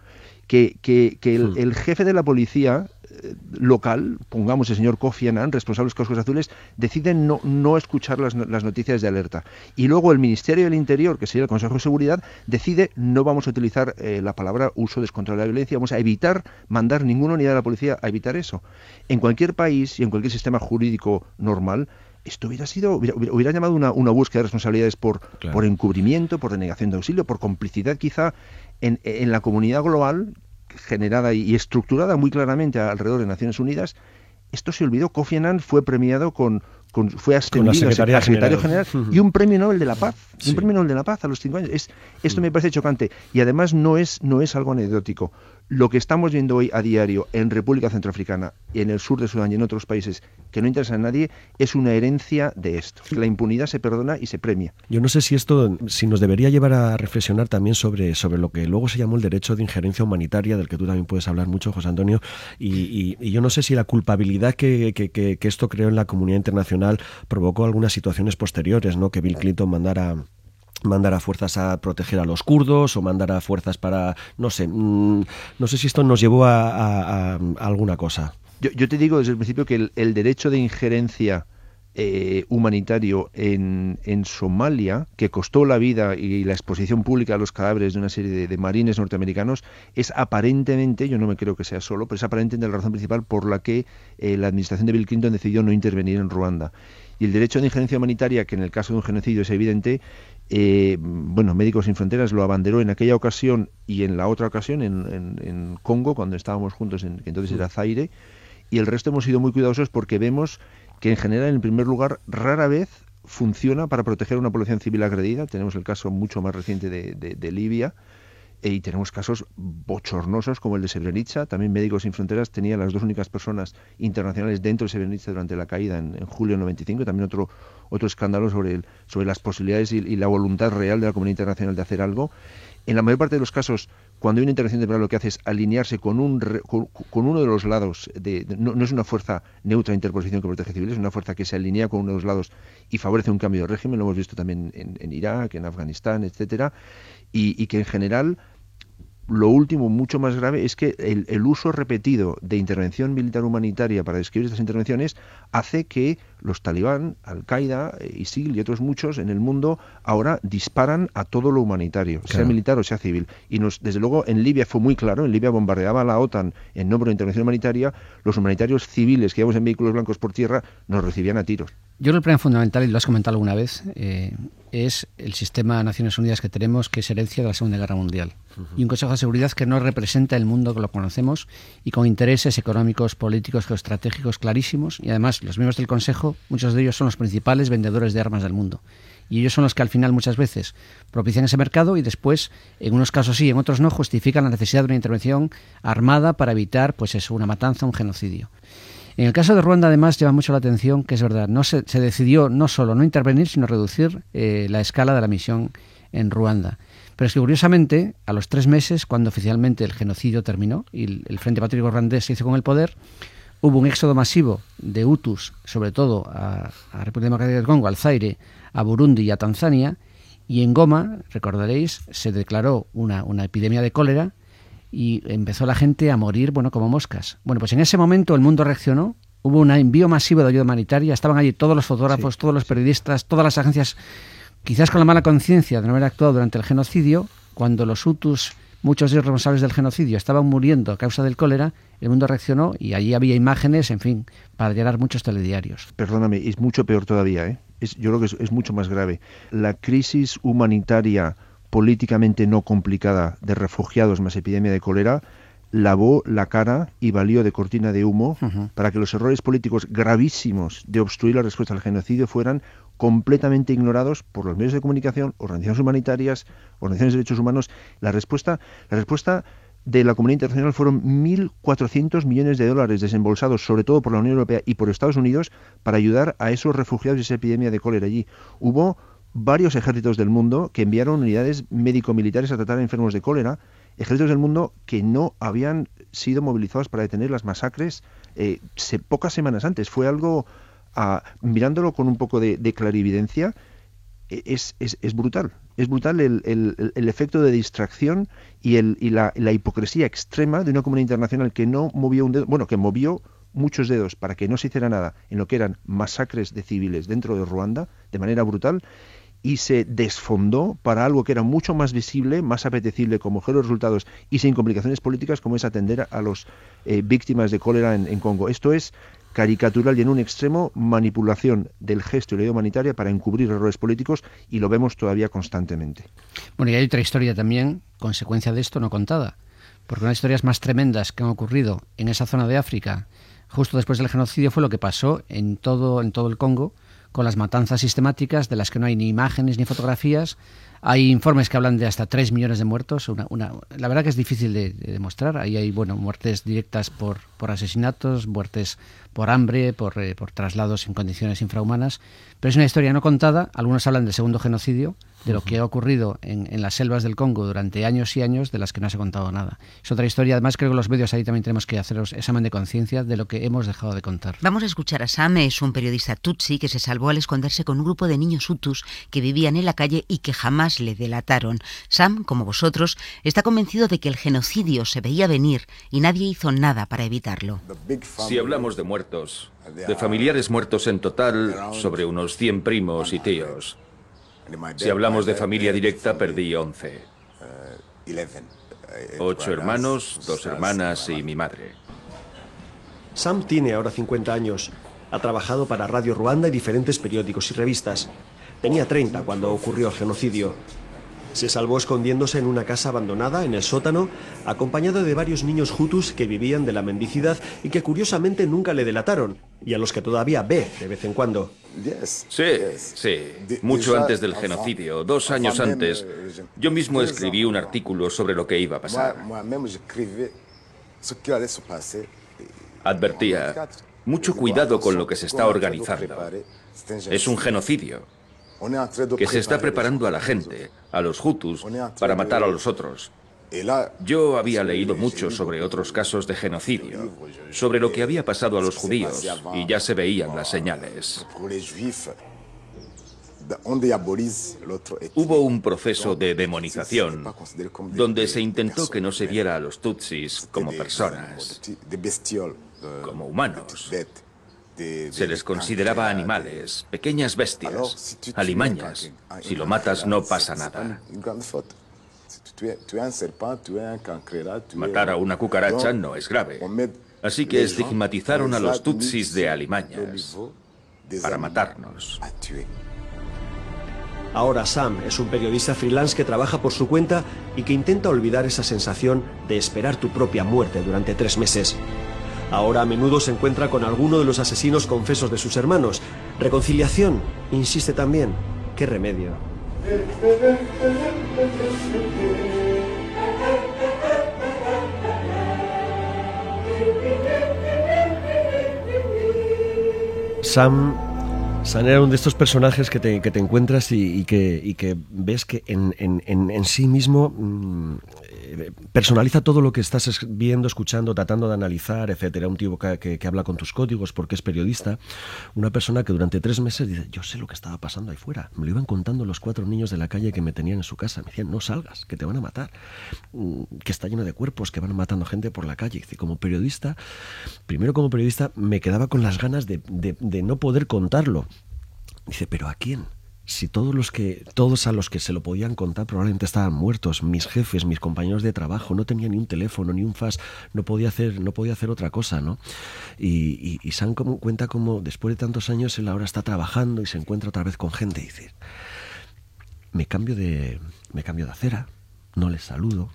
que, que, que el, hmm. el, jefe de la policía eh, local, pongamos el señor Kofi Annan, responsable de los cascos azules, decide no, no escuchar las, las, noticias de alerta. Y luego el Ministerio del Interior, que sería el Consejo de Seguridad, decide no vamos a utilizar eh, la palabra uso descontrolado de la violencia, vamos a evitar mandar ninguna unidad de la policía a evitar eso. En cualquier país y en cualquier sistema jurídico normal, esto hubiera sido, hubiera, hubiera llamado una, una, búsqueda de responsabilidades por, claro. por encubrimiento, por denegación de auxilio, por complicidad quizá en, en la comunidad global generada y estructurada muy claramente alrededor de Naciones Unidas, esto se olvidó. Kofi Annan fue premiado con, con fue ascendido a secretario general, general y un premio Nobel de la Paz, sí. un premio Nobel de la Paz a los cinco años. Es, esto me parece chocante y además no es, no es algo anecdótico lo que estamos viendo hoy a diario en República Centroafricana, en el sur de Sudán y en otros países que no interesan a nadie, es una herencia de esto. La impunidad se perdona y se premia.
Yo no sé si esto, si nos debería llevar a reflexionar también sobre, sobre lo que luego se llamó el derecho de injerencia humanitaria, del que tú también puedes hablar mucho, José Antonio, y, y, y yo no sé si la culpabilidad que, que, que, que esto creó en la comunidad internacional provocó algunas situaciones posteriores, ¿no? Que Bill Clinton mandara mandar a fuerzas a proteger a los kurdos o mandar a fuerzas para, no sé, mmm, no sé si esto nos llevó a, alguna cosa.
Yo, yo, te digo desde el principio que el, derecho de injerencia eh, humanitario en, en, Somalia, que costó la vida y la exposición pública a los cadáveres de una serie de, de, marines norteamericanos, es aparentemente, yo no me creo que sea solo, pero es aparentemente la razón principal por la que eh, la administración de Bill Clinton decidió no intervenir en Ruanda. Y el derecho de injerencia humanitaria, que en el caso de un genocidio es evidente, eh, bueno, Médicos Sin Fronteras lo abanderó en aquella ocasión y en la otra ocasión en, Congo, cuando estábamos juntos, en, que entonces era Zaire, y el resto hemos sido muy cuidadosos porque vemos que en general, en primer lugar, rara vez funciona para proteger a una población civil agredida. Tenemos el caso mucho más reciente de Libia, y tenemos casos bochornosos como el de Srebrenica. También Médicos Sin Fronteras tenía las dos únicas personas internacionales dentro de Srebrenica durante la caída en, en julio del 95. También otro, otro escándalo sobre, sobre las posibilidades y, la voluntad real de la comunidad internacional de hacer algo. En la mayor parte de los casos, cuando hay una intervención temporal, lo que hace es alinearse con, un, con, uno de los lados. De, no, es una fuerza neutra de interposición que protege civiles, es una fuerza que se alinea con uno de los lados y favorece un cambio de régimen. Lo hemos visto también en, Irak, en Afganistán, etcétera. Y que en general lo último, mucho más grave, es que el, el, uso repetido de intervención militar humanitaria para describir estas intervenciones hace que los talibán, Al-Qaeda, ISIL y otros muchos en el mundo ahora disparan a todo lo humanitario, claro. sea militar o sea civil. Y nos, desde luego en Libia fue muy claro, en Libia bombardeaba a la OTAN en nombre de intervención humanitaria, los humanitarios civiles que íbamos en vehículos blancos por tierra nos recibían a tiros.
Yo creo que el problema fundamental, y lo has comentado alguna vez, eh, es el sistema de Naciones Unidas que tenemos, que es herencia de la Segunda Guerra Mundial. Uh -huh. Y un Consejo de Seguridad que no representa el mundo que lo conocemos y con intereses económicos, políticos, geoestratégicos clarísimos. Y además, los miembros del Consejo, muchos de ellos son los principales vendedores de armas del mundo. Y ellos son los que al final muchas veces propician ese mercado y después, en unos casos sí, en otros no, justifican la necesidad de una intervención armada para evitar, pues eso, una matanza, un genocidio. En el caso de Ruanda, además, llama mucho la atención que es verdad, no se, se decidió no solo no intervenir, sino reducir eh, la escala de la misión en Ruanda. Pero es que curiosamente, a los tres meses, cuando oficialmente el genocidio terminó y el, Frente Patriótico Ruandés se hizo con el poder, hubo un éxodo masivo de Hutus, sobre todo a, a República Democrática del Congo, al Zaire, a Burundi y a Tanzania, y en Goma, recordaréis, se declaró una, una epidemia de cólera y empezó la gente a morir, bueno, como moscas. Bueno, pues en ese momento el mundo reaccionó, hubo un envío masivo de ayuda humanitaria, estaban allí todos los fotógrafos, todos los periodistas, todas las agencias, quizás con la mala conciencia de no haber actuado durante el genocidio, cuando los Hutus, muchos de los responsables del genocidio, estaban muriendo a causa del cólera, el mundo reaccionó y allí había imágenes, en fin, para llenar muchos telediarios.
Perdóname, es mucho peor todavía, ¿eh? yo creo que es, mucho más grave. La crisis humanitaria políticamente no complicada de refugiados más epidemia de cólera lavó la cara y valió de cortina de humo para que los errores políticos gravísimos de obstruir la respuesta al genocidio fueran completamente ignorados por los medios de comunicación, organizaciones humanitarias, organizaciones de derechos humanos. La respuesta, la respuesta de la comunidad internacional fueron 1.400 millones de dólares desembolsados, sobre todo por la Unión Europea y por Estados Unidos, para ayudar a esos refugiados y esa epidemia de cólera allí. Hubo varios ejércitos del mundo que enviaron unidades médico-militares a tratar a enfermos de cólera, ejércitos del mundo que no habían sido movilizados para detener las masacres eh, pocas semanas antes. Fue algo, ah, mirándolo con un poco de clarividencia, e, es, es, es brutal. Es brutal el, el, el, efecto de distracción y, el, y la, la, hipocresía extrema de una comunidad internacional que no movió un dedo, bueno, que movió muchos dedos para que no se hiciera nada en lo que eran masacres de civiles dentro de Ruanda de manera brutal y se desfondó para algo que era mucho más visible, más apetecible como los resultados y sin complicaciones políticas como es atender a los eh, víctimas de cólera en, en Congo. Esto es caricatural y en un extremo manipulación del gesto y la idea humanitaria para encubrir errores políticos y lo vemos todavía constantemente.
Bueno, y hay otra historia también, consecuencia de esto no contada, porque una de las historias más tremendas que han ocurrido en esa zona de África justo después del genocidio fue lo que pasó en todo, en todo el Congo con las matanzas sistemáticas de las que no hay ni imágenes ni fotografías hay informes que hablan de hasta 3 millones de muertos. Una, una, la verdad que es difícil de, de, demostrar. Ahí hay bueno, muertes directas por, por asesinatos, muertes por hambre, por, eh, por traslados en condiciones infrahumanas. Pero es una historia no contada. Algunos hablan del segundo genocidio, de lo que ha ocurrido en, en, las selvas del Congo durante años y años, de las que no se ha contado nada. Es otra historia. Además, creo que los medios ahí también tenemos que haceros examen de conciencia de lo que hemos dejado de contar.
Vamos a escuchar a Sam, es un periodista tutsi que se salvó al esconderse con un grupo de niños hutus que vivían en la calle y que jamás le delataron. Sam, como vosotros, está convencido de que el genocidio se veía venir y nadie hizo nada para evitarlo.
Si hablamos de muertos, de familiares muertos en total, sobre unos 100 primos y tíos. Si hablamos de familia directa, perdí 11. Ocho hermanos, dos hermanas y mi madre.
Sam tiene ahora 50 años. Ha trabajado para Radio Ruanda y diferentes periódicos y revistas. Tenía 30 cuando ocurrió el genocidio. Se salvó escondiéndose en una casa abandonada en el sótano, acompañado de varios niños hutus que vivían de la mendicidad y que curiosamente nunca le delataron, y a los que todavía ve de vez en cuando.
Sí, sí, mucho antes del genocidio, dos años antes, yo mismo escribí un artículo sobre lo que iba a pasar. Advertía, mucho cuidado con lo que se está organizando. Es un genocidio que se está preparando a la gente, a los Hutus, para matar a los otros. Yo había leído mucho sobre otros casos de genocidio, sobre lo que había pasado a los judíos, y ya se veían las señales. Hubo un proceso de demonización donde se intentó que no se viera a los tutsis como personas, como humanos. Se les consideraba animales, pequeñas bestias, alimañas. Si lo matas no pasa nada. Matar a una cucaracha no es grave. Así que estigmatizaron a los tutsis de alimañas para matarnos.
Ahora Sam es un periodista freelance que trabaja por su cuenta y que intenta olvidar esa sensación de esperar tu propia muerte durante tres meses. Ahora a menudo se encuentra con alguno de los asesinos confesos de sus hermanos. Reconciliación, insiste también. ¿Qué remedio?
Sam, Sam era uno de estos personajes que te, que te encuentras y, que, y, que, ves que en, en, en sí mismo mm, eh, personaliza todo lo que estás viendo, escuchando, tratando de analizar, etcétera. Un tío que, que, habla con tus códigos porque es periodista. Una persona que durante tres meses dice, yo sé lo que estaba pasando ahí fuera. Me lo iban contando los cuatro niños de la calle que me tenían en su casa. Me decían, no salgas, que te van a matar. Mm, que está lleno de cuerpos, que van matando gente por la calle. Y como periodista, primero como periodista, me quedaba con las ganas de, de no poder contarlo. Dice, pero ¿a quién? si todos los que todos a los que se lo podían contar probablemente estaban muertos mis jefes mis compañeros de trabajo no tenía ni un teléfono ni un fax no podía hacer no podía hacer otra cosa no y, y, se dan como, cuenta como después de tantos años él ahora está trabajando y se encuentra otra vez con gente y dice me cambio de me cambio de acera no les saludo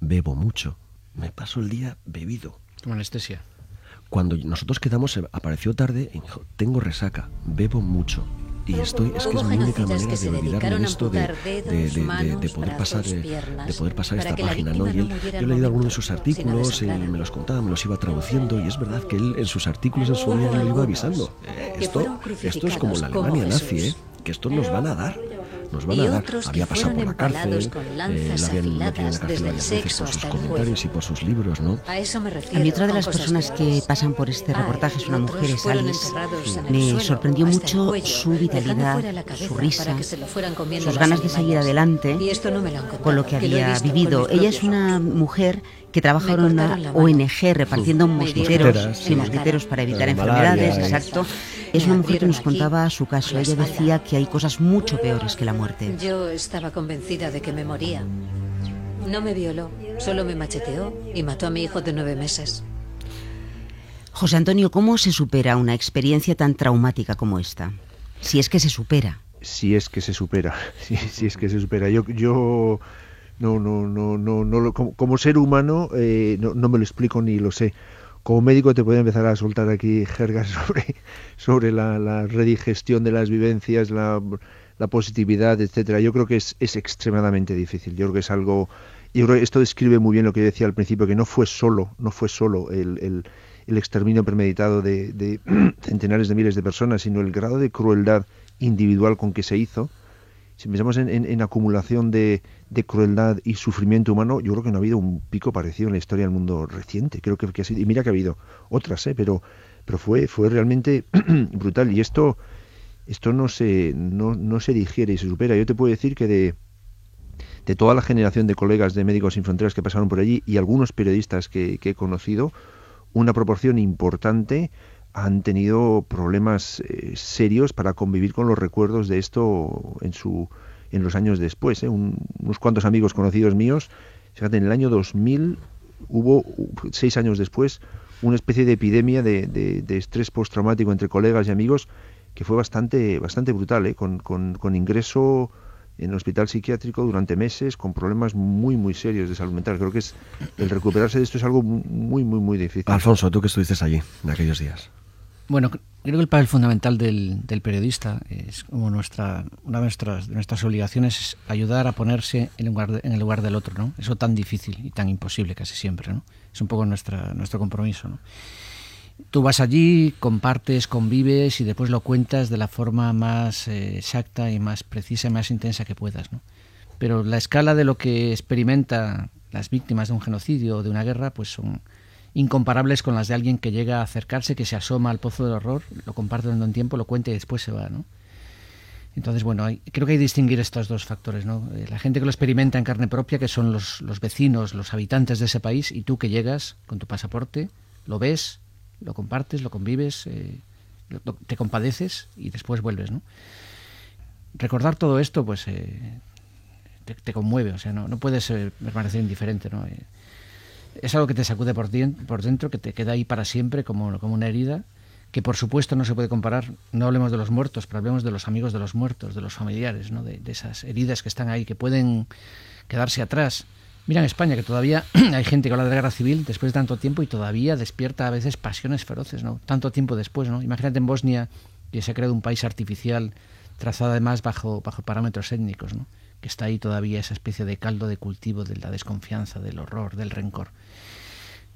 bebo mucho me paso el día bebido
como anestesia
cuando nosotros quedamos apareció tarde y dijo tengo resaca bebo mucho y estoy es que es mi única manera de olvidarme de esto de, de, poder pasar de, poder pasar esta página ¿no? y él, yo he leído algunos de sus artículos y me los contaba me los iba traduciendo y es verdad que él en sus artículos en su día lo iba avisando. eh, esto esto es como la Alemania nazi ¿eh? que esto nos van a dar nos van a dar. Había pasado por la cárcel, eh, la habían metido en la cárcel varias veces por sus comentarios y por sus libros, ¿no?
A, mí otra de las personas que pasan por este reportaje es una mujer, es Alice. Me sorprendió mucho su vitalidad, su risa, sus ganas de seguir adelante con lo que había vivido. Ella es una mujer que trabaja en una ONG repartiendo mosquiteros, mosquiteros para evitar enfermedades, exacto. Es una mujer que nos contaba su caso. Ella decía que hay cosas mucho peores que la muerte.
Yo estaba convencida de que me moría. No me violó, solo me macheteó y mató a mi hijo de nueve meses.
José Antonio, ¿cómo se supera una experiencia tan traumática como esta? Si es que se supera.
Si es que se supera, si, es que se supera. Yo, yo no, no, no, no, no como, ser humano eh, no, me lo explico ni lo sé como médico te puedo empezar a soltar aquí jergas sobre, sobre la, redigestión de las vivencias, la, positividad, etcétera. Yo creo que es, es, extremadamente difícil. Yo creo que es algo. Yo creo que esto describe muy bien lo que decía al principio, que no fue solo, no fue solo el, el, exterminio premeditado de, de, centenares de miles de personas, sino el grado de crueldad individual con que se hizo si pensamos en, acumulación de, crueldad y sufrimiento humano, yo creo que no ha habido un pico parecido en la historia del mundo reciente. Creo que, ha sido, y mira que ha habido otras, ¿eh? pero, pero fue, fue realmente brutal. Y esto, esto no, se, no, se digiere y se supera. Yo te puedo decir que de, de toda la generación de colegas de Médicos Sin Fronteras que pasaron por allí y algunos periodistas que, que he conocido, una proporción importante han tenido problemas eh, serios para convivir con los recuerdos de esto en su en los años después. ¿eh? unos cuantos amigos conocidos míos, fíjate, en el año 2000 hubo, seis años después, una especie de epidemia de, de, estrés postraumático entre colegas y amigos que fue bastante, bastante brutal, ¿eh? con, con, con ingreso en el hospital psiquiátrico durante meses con problemas muy muy serios de salud mental. Creo que es el recuperarse de esto es algo muy muy muy difícil.
Alfonso, tú que estuviste allí en aquellos días.
Bueno, creo que el papel fundamental del, periodista es como nuestra una de nuestras, nuestras obligaciones es ayudar a ponerse en el, lugar lugar del otro, ¿no? Eso tan difícil y tan imposible casi siempre, ¿no? Es un poco nuestra, nuestro compromiso, ¿no? Tú vas allí, compartes, convives y después lo cuentas de la forma más eh, exacta y más precisa y más intensa que puedas, ¿no? Pero la escala de lo que experimenta las víctimas de un genocidio o de una guerra, pues son incomparables con las de alguien que llega a acercarse, que se asoma al pozo del horror, lo comparte durante un tiempo, lo cuenta y después se va, ¿no? Entonces, bueno, creo que hay que distinguir estos dos factores, ¿no? Eh, la gente que lo experimenta en carne propia, que son los, los vecinos, los habitantes de ese país, y tú que llegas con tu pasaporte, lo ves, lo compartes, lo convives, eh, te compadeces y después vuelves, ¿no? Recordar todo esto, pues, eh, te, conmueve, o sea, no, no puedes permanecer indiferente, ¿no? Es algo que te sacude por, dentro, que te queda ahí para siempre como, como una herida, que por supuesto no se puede comparar, no hablemos de los muertos, pero hablemos de los amigos de los muertos, de los familiares, ¿no? de, esas heridas que están ahí, que pueden quedarse atrás. Mira en España que todavía hay gente que habla de la guerra civil después de tanto tiempo y todavía despierta a veces pasiones feroces, ¿no? Tanto tiempo después, ¿no? Imagínate en Bosnia que se ha creado un país artificial trazado además bajo, bajo parámetros étnicos, ¿no? Que está ahí todavía esa especie de caldo de cultivo de la desconfianza, del horror, del rencor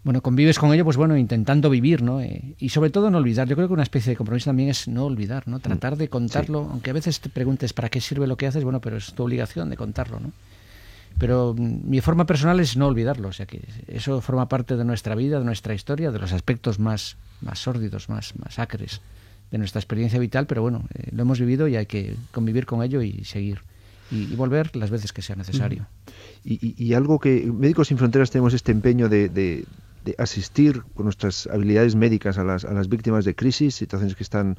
bueno, convives con ello, pues bueno, intentando vivir, ¿no? Eh, y sobre todo no olvidar. Yo creo que una especie de compromiso también es no olvidar, ¿no? Tratar de contarlo, aunque a veces te preguntes para qué sirve lo que haces, bueno, pero es tu obligación de contarlo, ¿no? Pero mm, mi forma personal es no olvidarlo, o sea que eso forma parte de nuestra vida, de nuestra historia, de los aspectos más, más sórdidos, más, más acres de nuestra experiencia vital, pero bueno, eh, lo hemos vivido y hay que convivir con ello y seguir y, volver las veces que sea necesario.
Y, algo que Médicos Sin Fronteras tenemos este empeño de, asistir con nuestras habilidades médicas a las, a las víctimas de crisis, situaciones que están...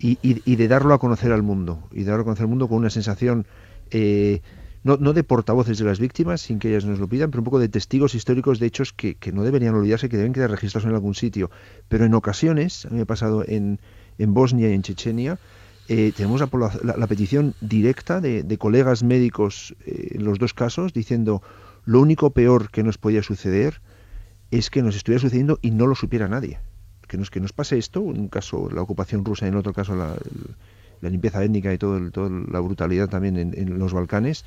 Y, y, de darlo a conocer al mundo, y de darlo a conocer al mundo con una sensación... Eh, no, no, de portavoces de las víctimas, sin que ellas nos lo pidan, pero un poco de testigos históricos de hechos que, que no deberían olvidarse, que deben quedar registrados en algún sitio. Pero en ocasiones, a mí me ha pasado en, en Bosnia y en Chechenia, eh, tenemos la, petición directa de, colegas médicos eh, en los dos casos diciendo lo único peor que nos podía suceder es que nos estuviera sucediendo y no lo supiera nadie. Que nos, que nos pase esto, en un caso la ocupación rusa, en otro caso la, limpieza étnica y todo toda la brutalidad también en, los Balcanes,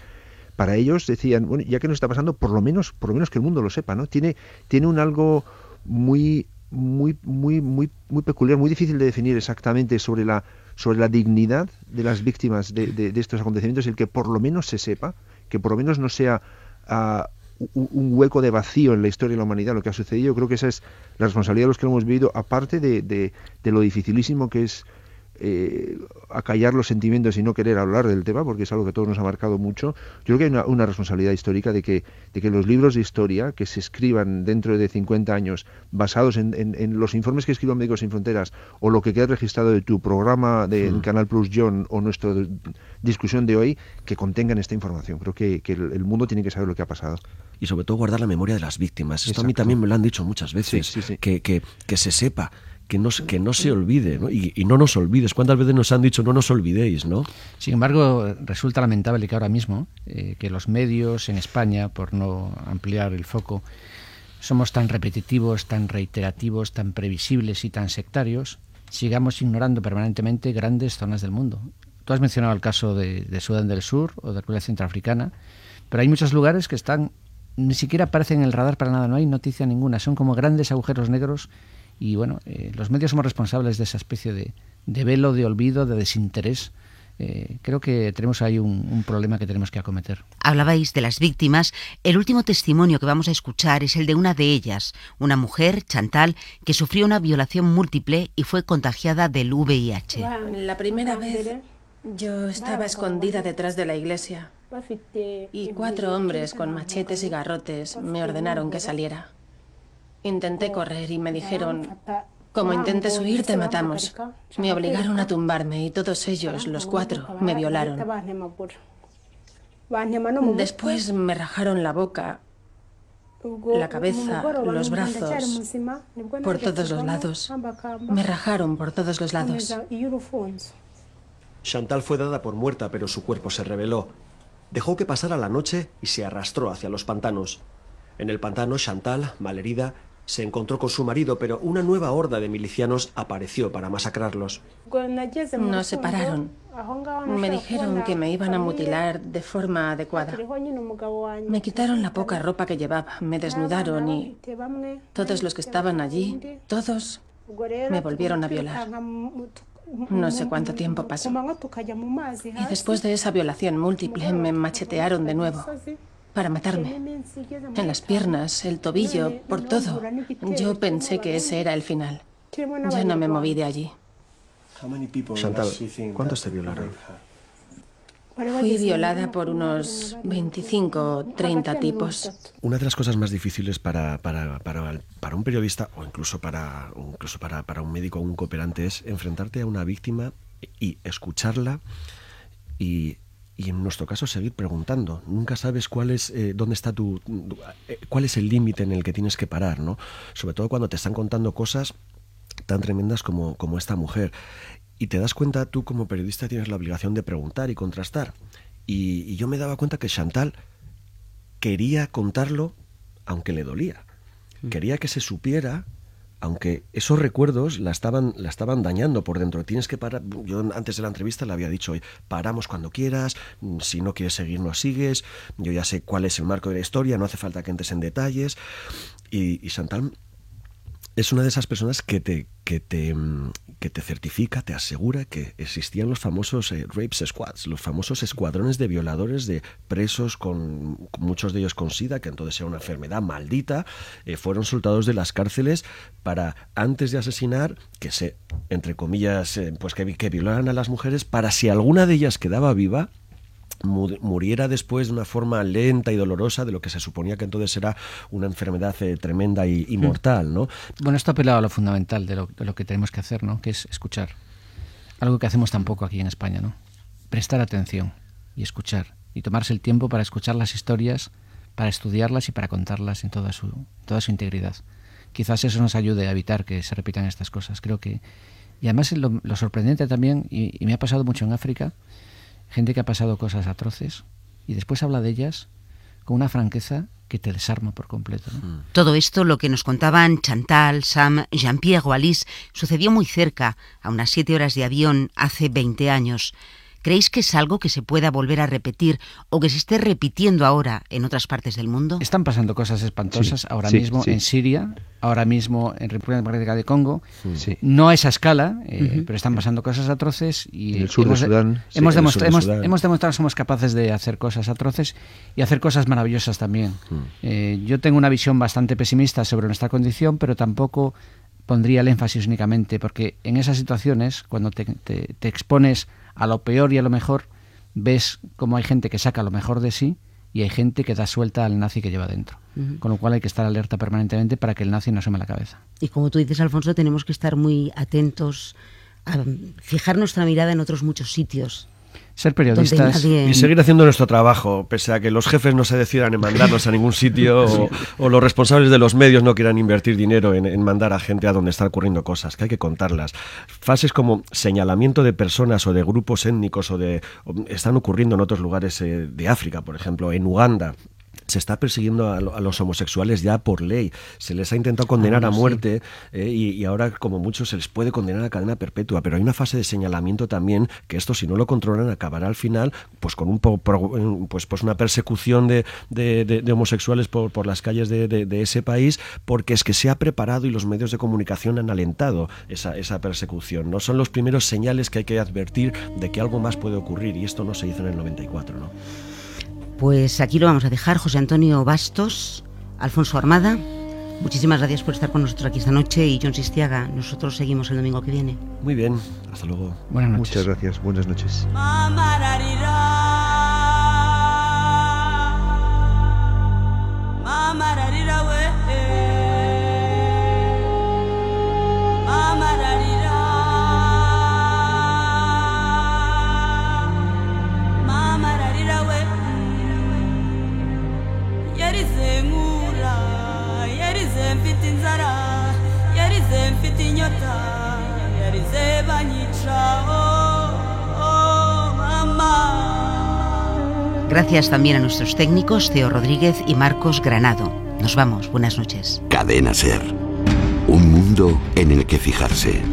para ellos decían, bueno, ya que nos está pasando, por lo menos, por lo menos que el mundo lo sepa, ¿no? Tiene, tiene un algo muy muy, muy, muy, muy peculiar, muy difícil de definir exactamente sobre la, sobre la dignidad de las víctimas de, de, estos acontecimientos, el que por lo menos se sepa, que por lo menos no sea ah, un hueco de vacío en la historia de la humanidad lo que ha sucedido. Yo creo que esa es la responsabilidad de los que lo hemos vivido, aparte de, de, de lo dificilísimo que es eh, acallar los sentimientos y no querer hablar del tema, porque es algo que a todos nos ha marcado mucho. Yo creo que hay una, responsabilidad histórica de que, de que los libros de historia que se escriban dentro de 50 años, basados en, los informes que escriban Médicos Sin Fronteras, o lo que quede registrado de tu programa de hmm. Canal Plus John o nuestra discusión de hoy, que contengan esta información. Creo que, el, mundo tiene que saber lo que ha pasado.
Y sobre todo guardar la memoria de las víctimas. Esto a mí también me lo han dicho muchas veces, Que, que, que se sepa que no, que no se olvide, ¿no? Y, no nos olvides. ¿Cuántas veces nos han dicho no nos olvidéis, no?
Sin embargo, resulta lamentable que ahora mismo, eh, que los medios en España, por no ampliar el foco, somos tan repetitivos, tan reiterativos, tan previsibles y tan sectarios, sigamos ignorando permanentemente grandes zonas del mundo. Tú has mencionado el caso de, Sudán del Sur o de República Centroafricana, pero hay muchos lugares que están ni siquiera aparecen en el radar para nada, no hay noticia ninguna, son como grandes agujeros negros y bueno, eh, los medios somos responsables de esa especie de, velo, de olvido, de desinterés. Eh, creo que tenemos ahí un, problema que tenemos que acometer.
Hablabais de las víctimas. El último testimonio que vamos a escuchar es el de una de ellas, una mujer, Chantal, que sufrió una violación múltiple y fue contagiada del VIH.
La primera vez yo estaba escondida detrás de la iglesia y cuatro hombres con machetes y garrotes me ordenaron que saliera. Intenté correr y me dijeron, como intentes huir, te matamos. Me obligaron a tumbarme y todos ellos, los cuatro, me violaron. Después me rajaron la boca, la cabeza, los brazos, por todos los lados. Me rajaron por todos los lados.
Chantal fue dada por muerta, pero su cuerpo se rebeló. Dejó que pasara la noche y se arrastró hacia los pantanos. En el pantano, Chantal, malherida, se encontró con su marido, pero una nueva horda de milicianos apareció para masacrarlos.
Nos separaron. Me dijeron que me iban a mutilar de forma adecuada. Me quitaron la poca ropa que llevaba, me desnudaron y todos los que estaban allí, todos, me volvieron a violar. No sé cuánto tiempo pasó. Y después de esa violación múltiple me machetearon de nuevo para matarme. En las piernas, el tobillo, por todo. Yo pensé que ese era el final. Ya no me moví de allí.
Chantal, ¿cuántos te violaron?
Fui violada por unos 25 o 30 tipos.
Una de las cosas más difíciles para, para, para, para un periodista o incluso, para, incluso para, para un médico o un cooperante es enfrentarte a una víctima y escucharla y y en nuestro caso seguir preguntando. Nunca sabes cuál es, eh, dónde está tu, eh, cuál es el límite en el que tienes que parar, ¿no? Sobre todo cuando te están contando cosas tan tremendas como, como esta mujer. Y te das cuenta, tú como periodista tienes la obligación de preguntar y contrastar. Y, y yo me daba cuenta que Chantal quería contarlo aunque le dolía. Mm. Quería que se supiera aunque esos recuerdos la estaban, la estaban dañando por dentro. Tienes que parar. Yo antes de la entrevista le había dicho, paramos cuando quieras, si no quieres seguir, no sigues. Yo ya sé cuál es el marco de la historia, no hace falta que entres en detalles. Y, y Santal es una de esas personas que te, que te, mm, que te certifica, te asegura que existían los famosos eh, rapes squads, los famosos escuadrones de violadores de presos con, muchos de ellos con SIDA, que entonces era una enfermedad maldita, eh, fueron soltados de las cárceles para antes de asesinar, que se, entre comillas, eh, pues que, que violaran a las mujeres, para si alguna de ellas quedaba viva, muriera después de una forma lenta y dolorosa de lo que se suponía que entonces era una enfermedad eh, tremenda y, mm. mortal, ¿no?
Bueno, esto apela a lo fundamental de lo, de lo, que tenemos que hacer, ¿no? Que es escuchar. Algo que hacemos tampoco aquí en España, ¿no? Prestar atención y escuchar. Y tomarse el tiempo para escuchar las historias, para estudiarlas y para contarlas en toda su, toda su integridad. Quizás eso nos ayude a evitar que se repitan estas cosas. Creo que... Y además lo, lo sorprendente también, y, y me ha pasado mucho en África, gente que ha pasado cosas atroces y después habla de ellas con una franqueza que te desarma por completo. Mm.
Todo esto, lo que nos contaban Chantal, Sam, Jean-Pierre o Alice, sucedió muy cerca, a unas siete horas de avión, hace 20 años. ¿Creéis que es algo que se pueda volver a repetir o que se esté repitiendo ahora en otras partes del mundo?
Están pasando cosas espantosas ahora mismo en Siria, ahora mismo en República Democrática de Congo. No a esa escala, eh, pero están pasando cosas atroces y
en el sur hemos, de Sudán.
Hemos, demostrado que somos capaces de hacer cosas atroces y hacer cosas maravillosas también. Eh, yo tengo una visión bastante pesimista sobre nuestra condición, pero tampoco pondría el énfasis únicamente, porque en esas situaciones, cuando te, te expones a lo peor y a lo mejor, ves cómo hay gente que saca lo mejor de sí y hay gente que da suelta al nazi que lleva dentro. Con lo cual hay que estar alerta permanentemente para que el nazi no se me la cabeza.
Y como tú dices, Alfonso, tenemos que estar muy atentos a fijar nuestra mirada en otros muchos sitios
ser periodistas
y seguir haciendo nuestro trabajo, pese a que los jefes no se decidan en mandarnos a ningún sitio o, los responsables de los medios no quieran invertir dinero en, mandar a gente a donde están ocurriendo cosas, que hay que contarlas. Fases como señalamiento de personas o de grupos étnicos o de están ocurriendo en otros lugares eh, de África, por ejemplo, en Uganda se está persiguiendo a, los homosexuales ya por ley. Se les ha intentado condenar ah, a muerte eh, y, ahora, como muchos, se les puede condenar a cadena perpetua. Pero hay una fase de señalamiento también que esto, si no lo controlan, acabará al final pues con un pues, pues una persecución de, de, homosexuales por, por, las calles de, ese país, porque es que se ha preparado y los medios de comunicación han alentado esa, esa persecución. No son los primeros señales que hay que advertir de que algo más puede ocurrir y esto no se hizo en el 94, ¿no?
Pues aquí lo vamos a dejar. José Antonio Bastos, Alfonso Armada, muchísimas gracias por estar con nosotros aquí esta noche y John Sistiaga, nosotros seguimos el domingo que viene.
Muy bien, hasta luego.
Buenas noches.
Muchas gracias, buenas noches.
Gracias también a nuestros técnicos Teo Rodríguez y Marcos Granado. Nos vamos, buenas noches.
Cadena Ser. Un mundo en el que fijarse.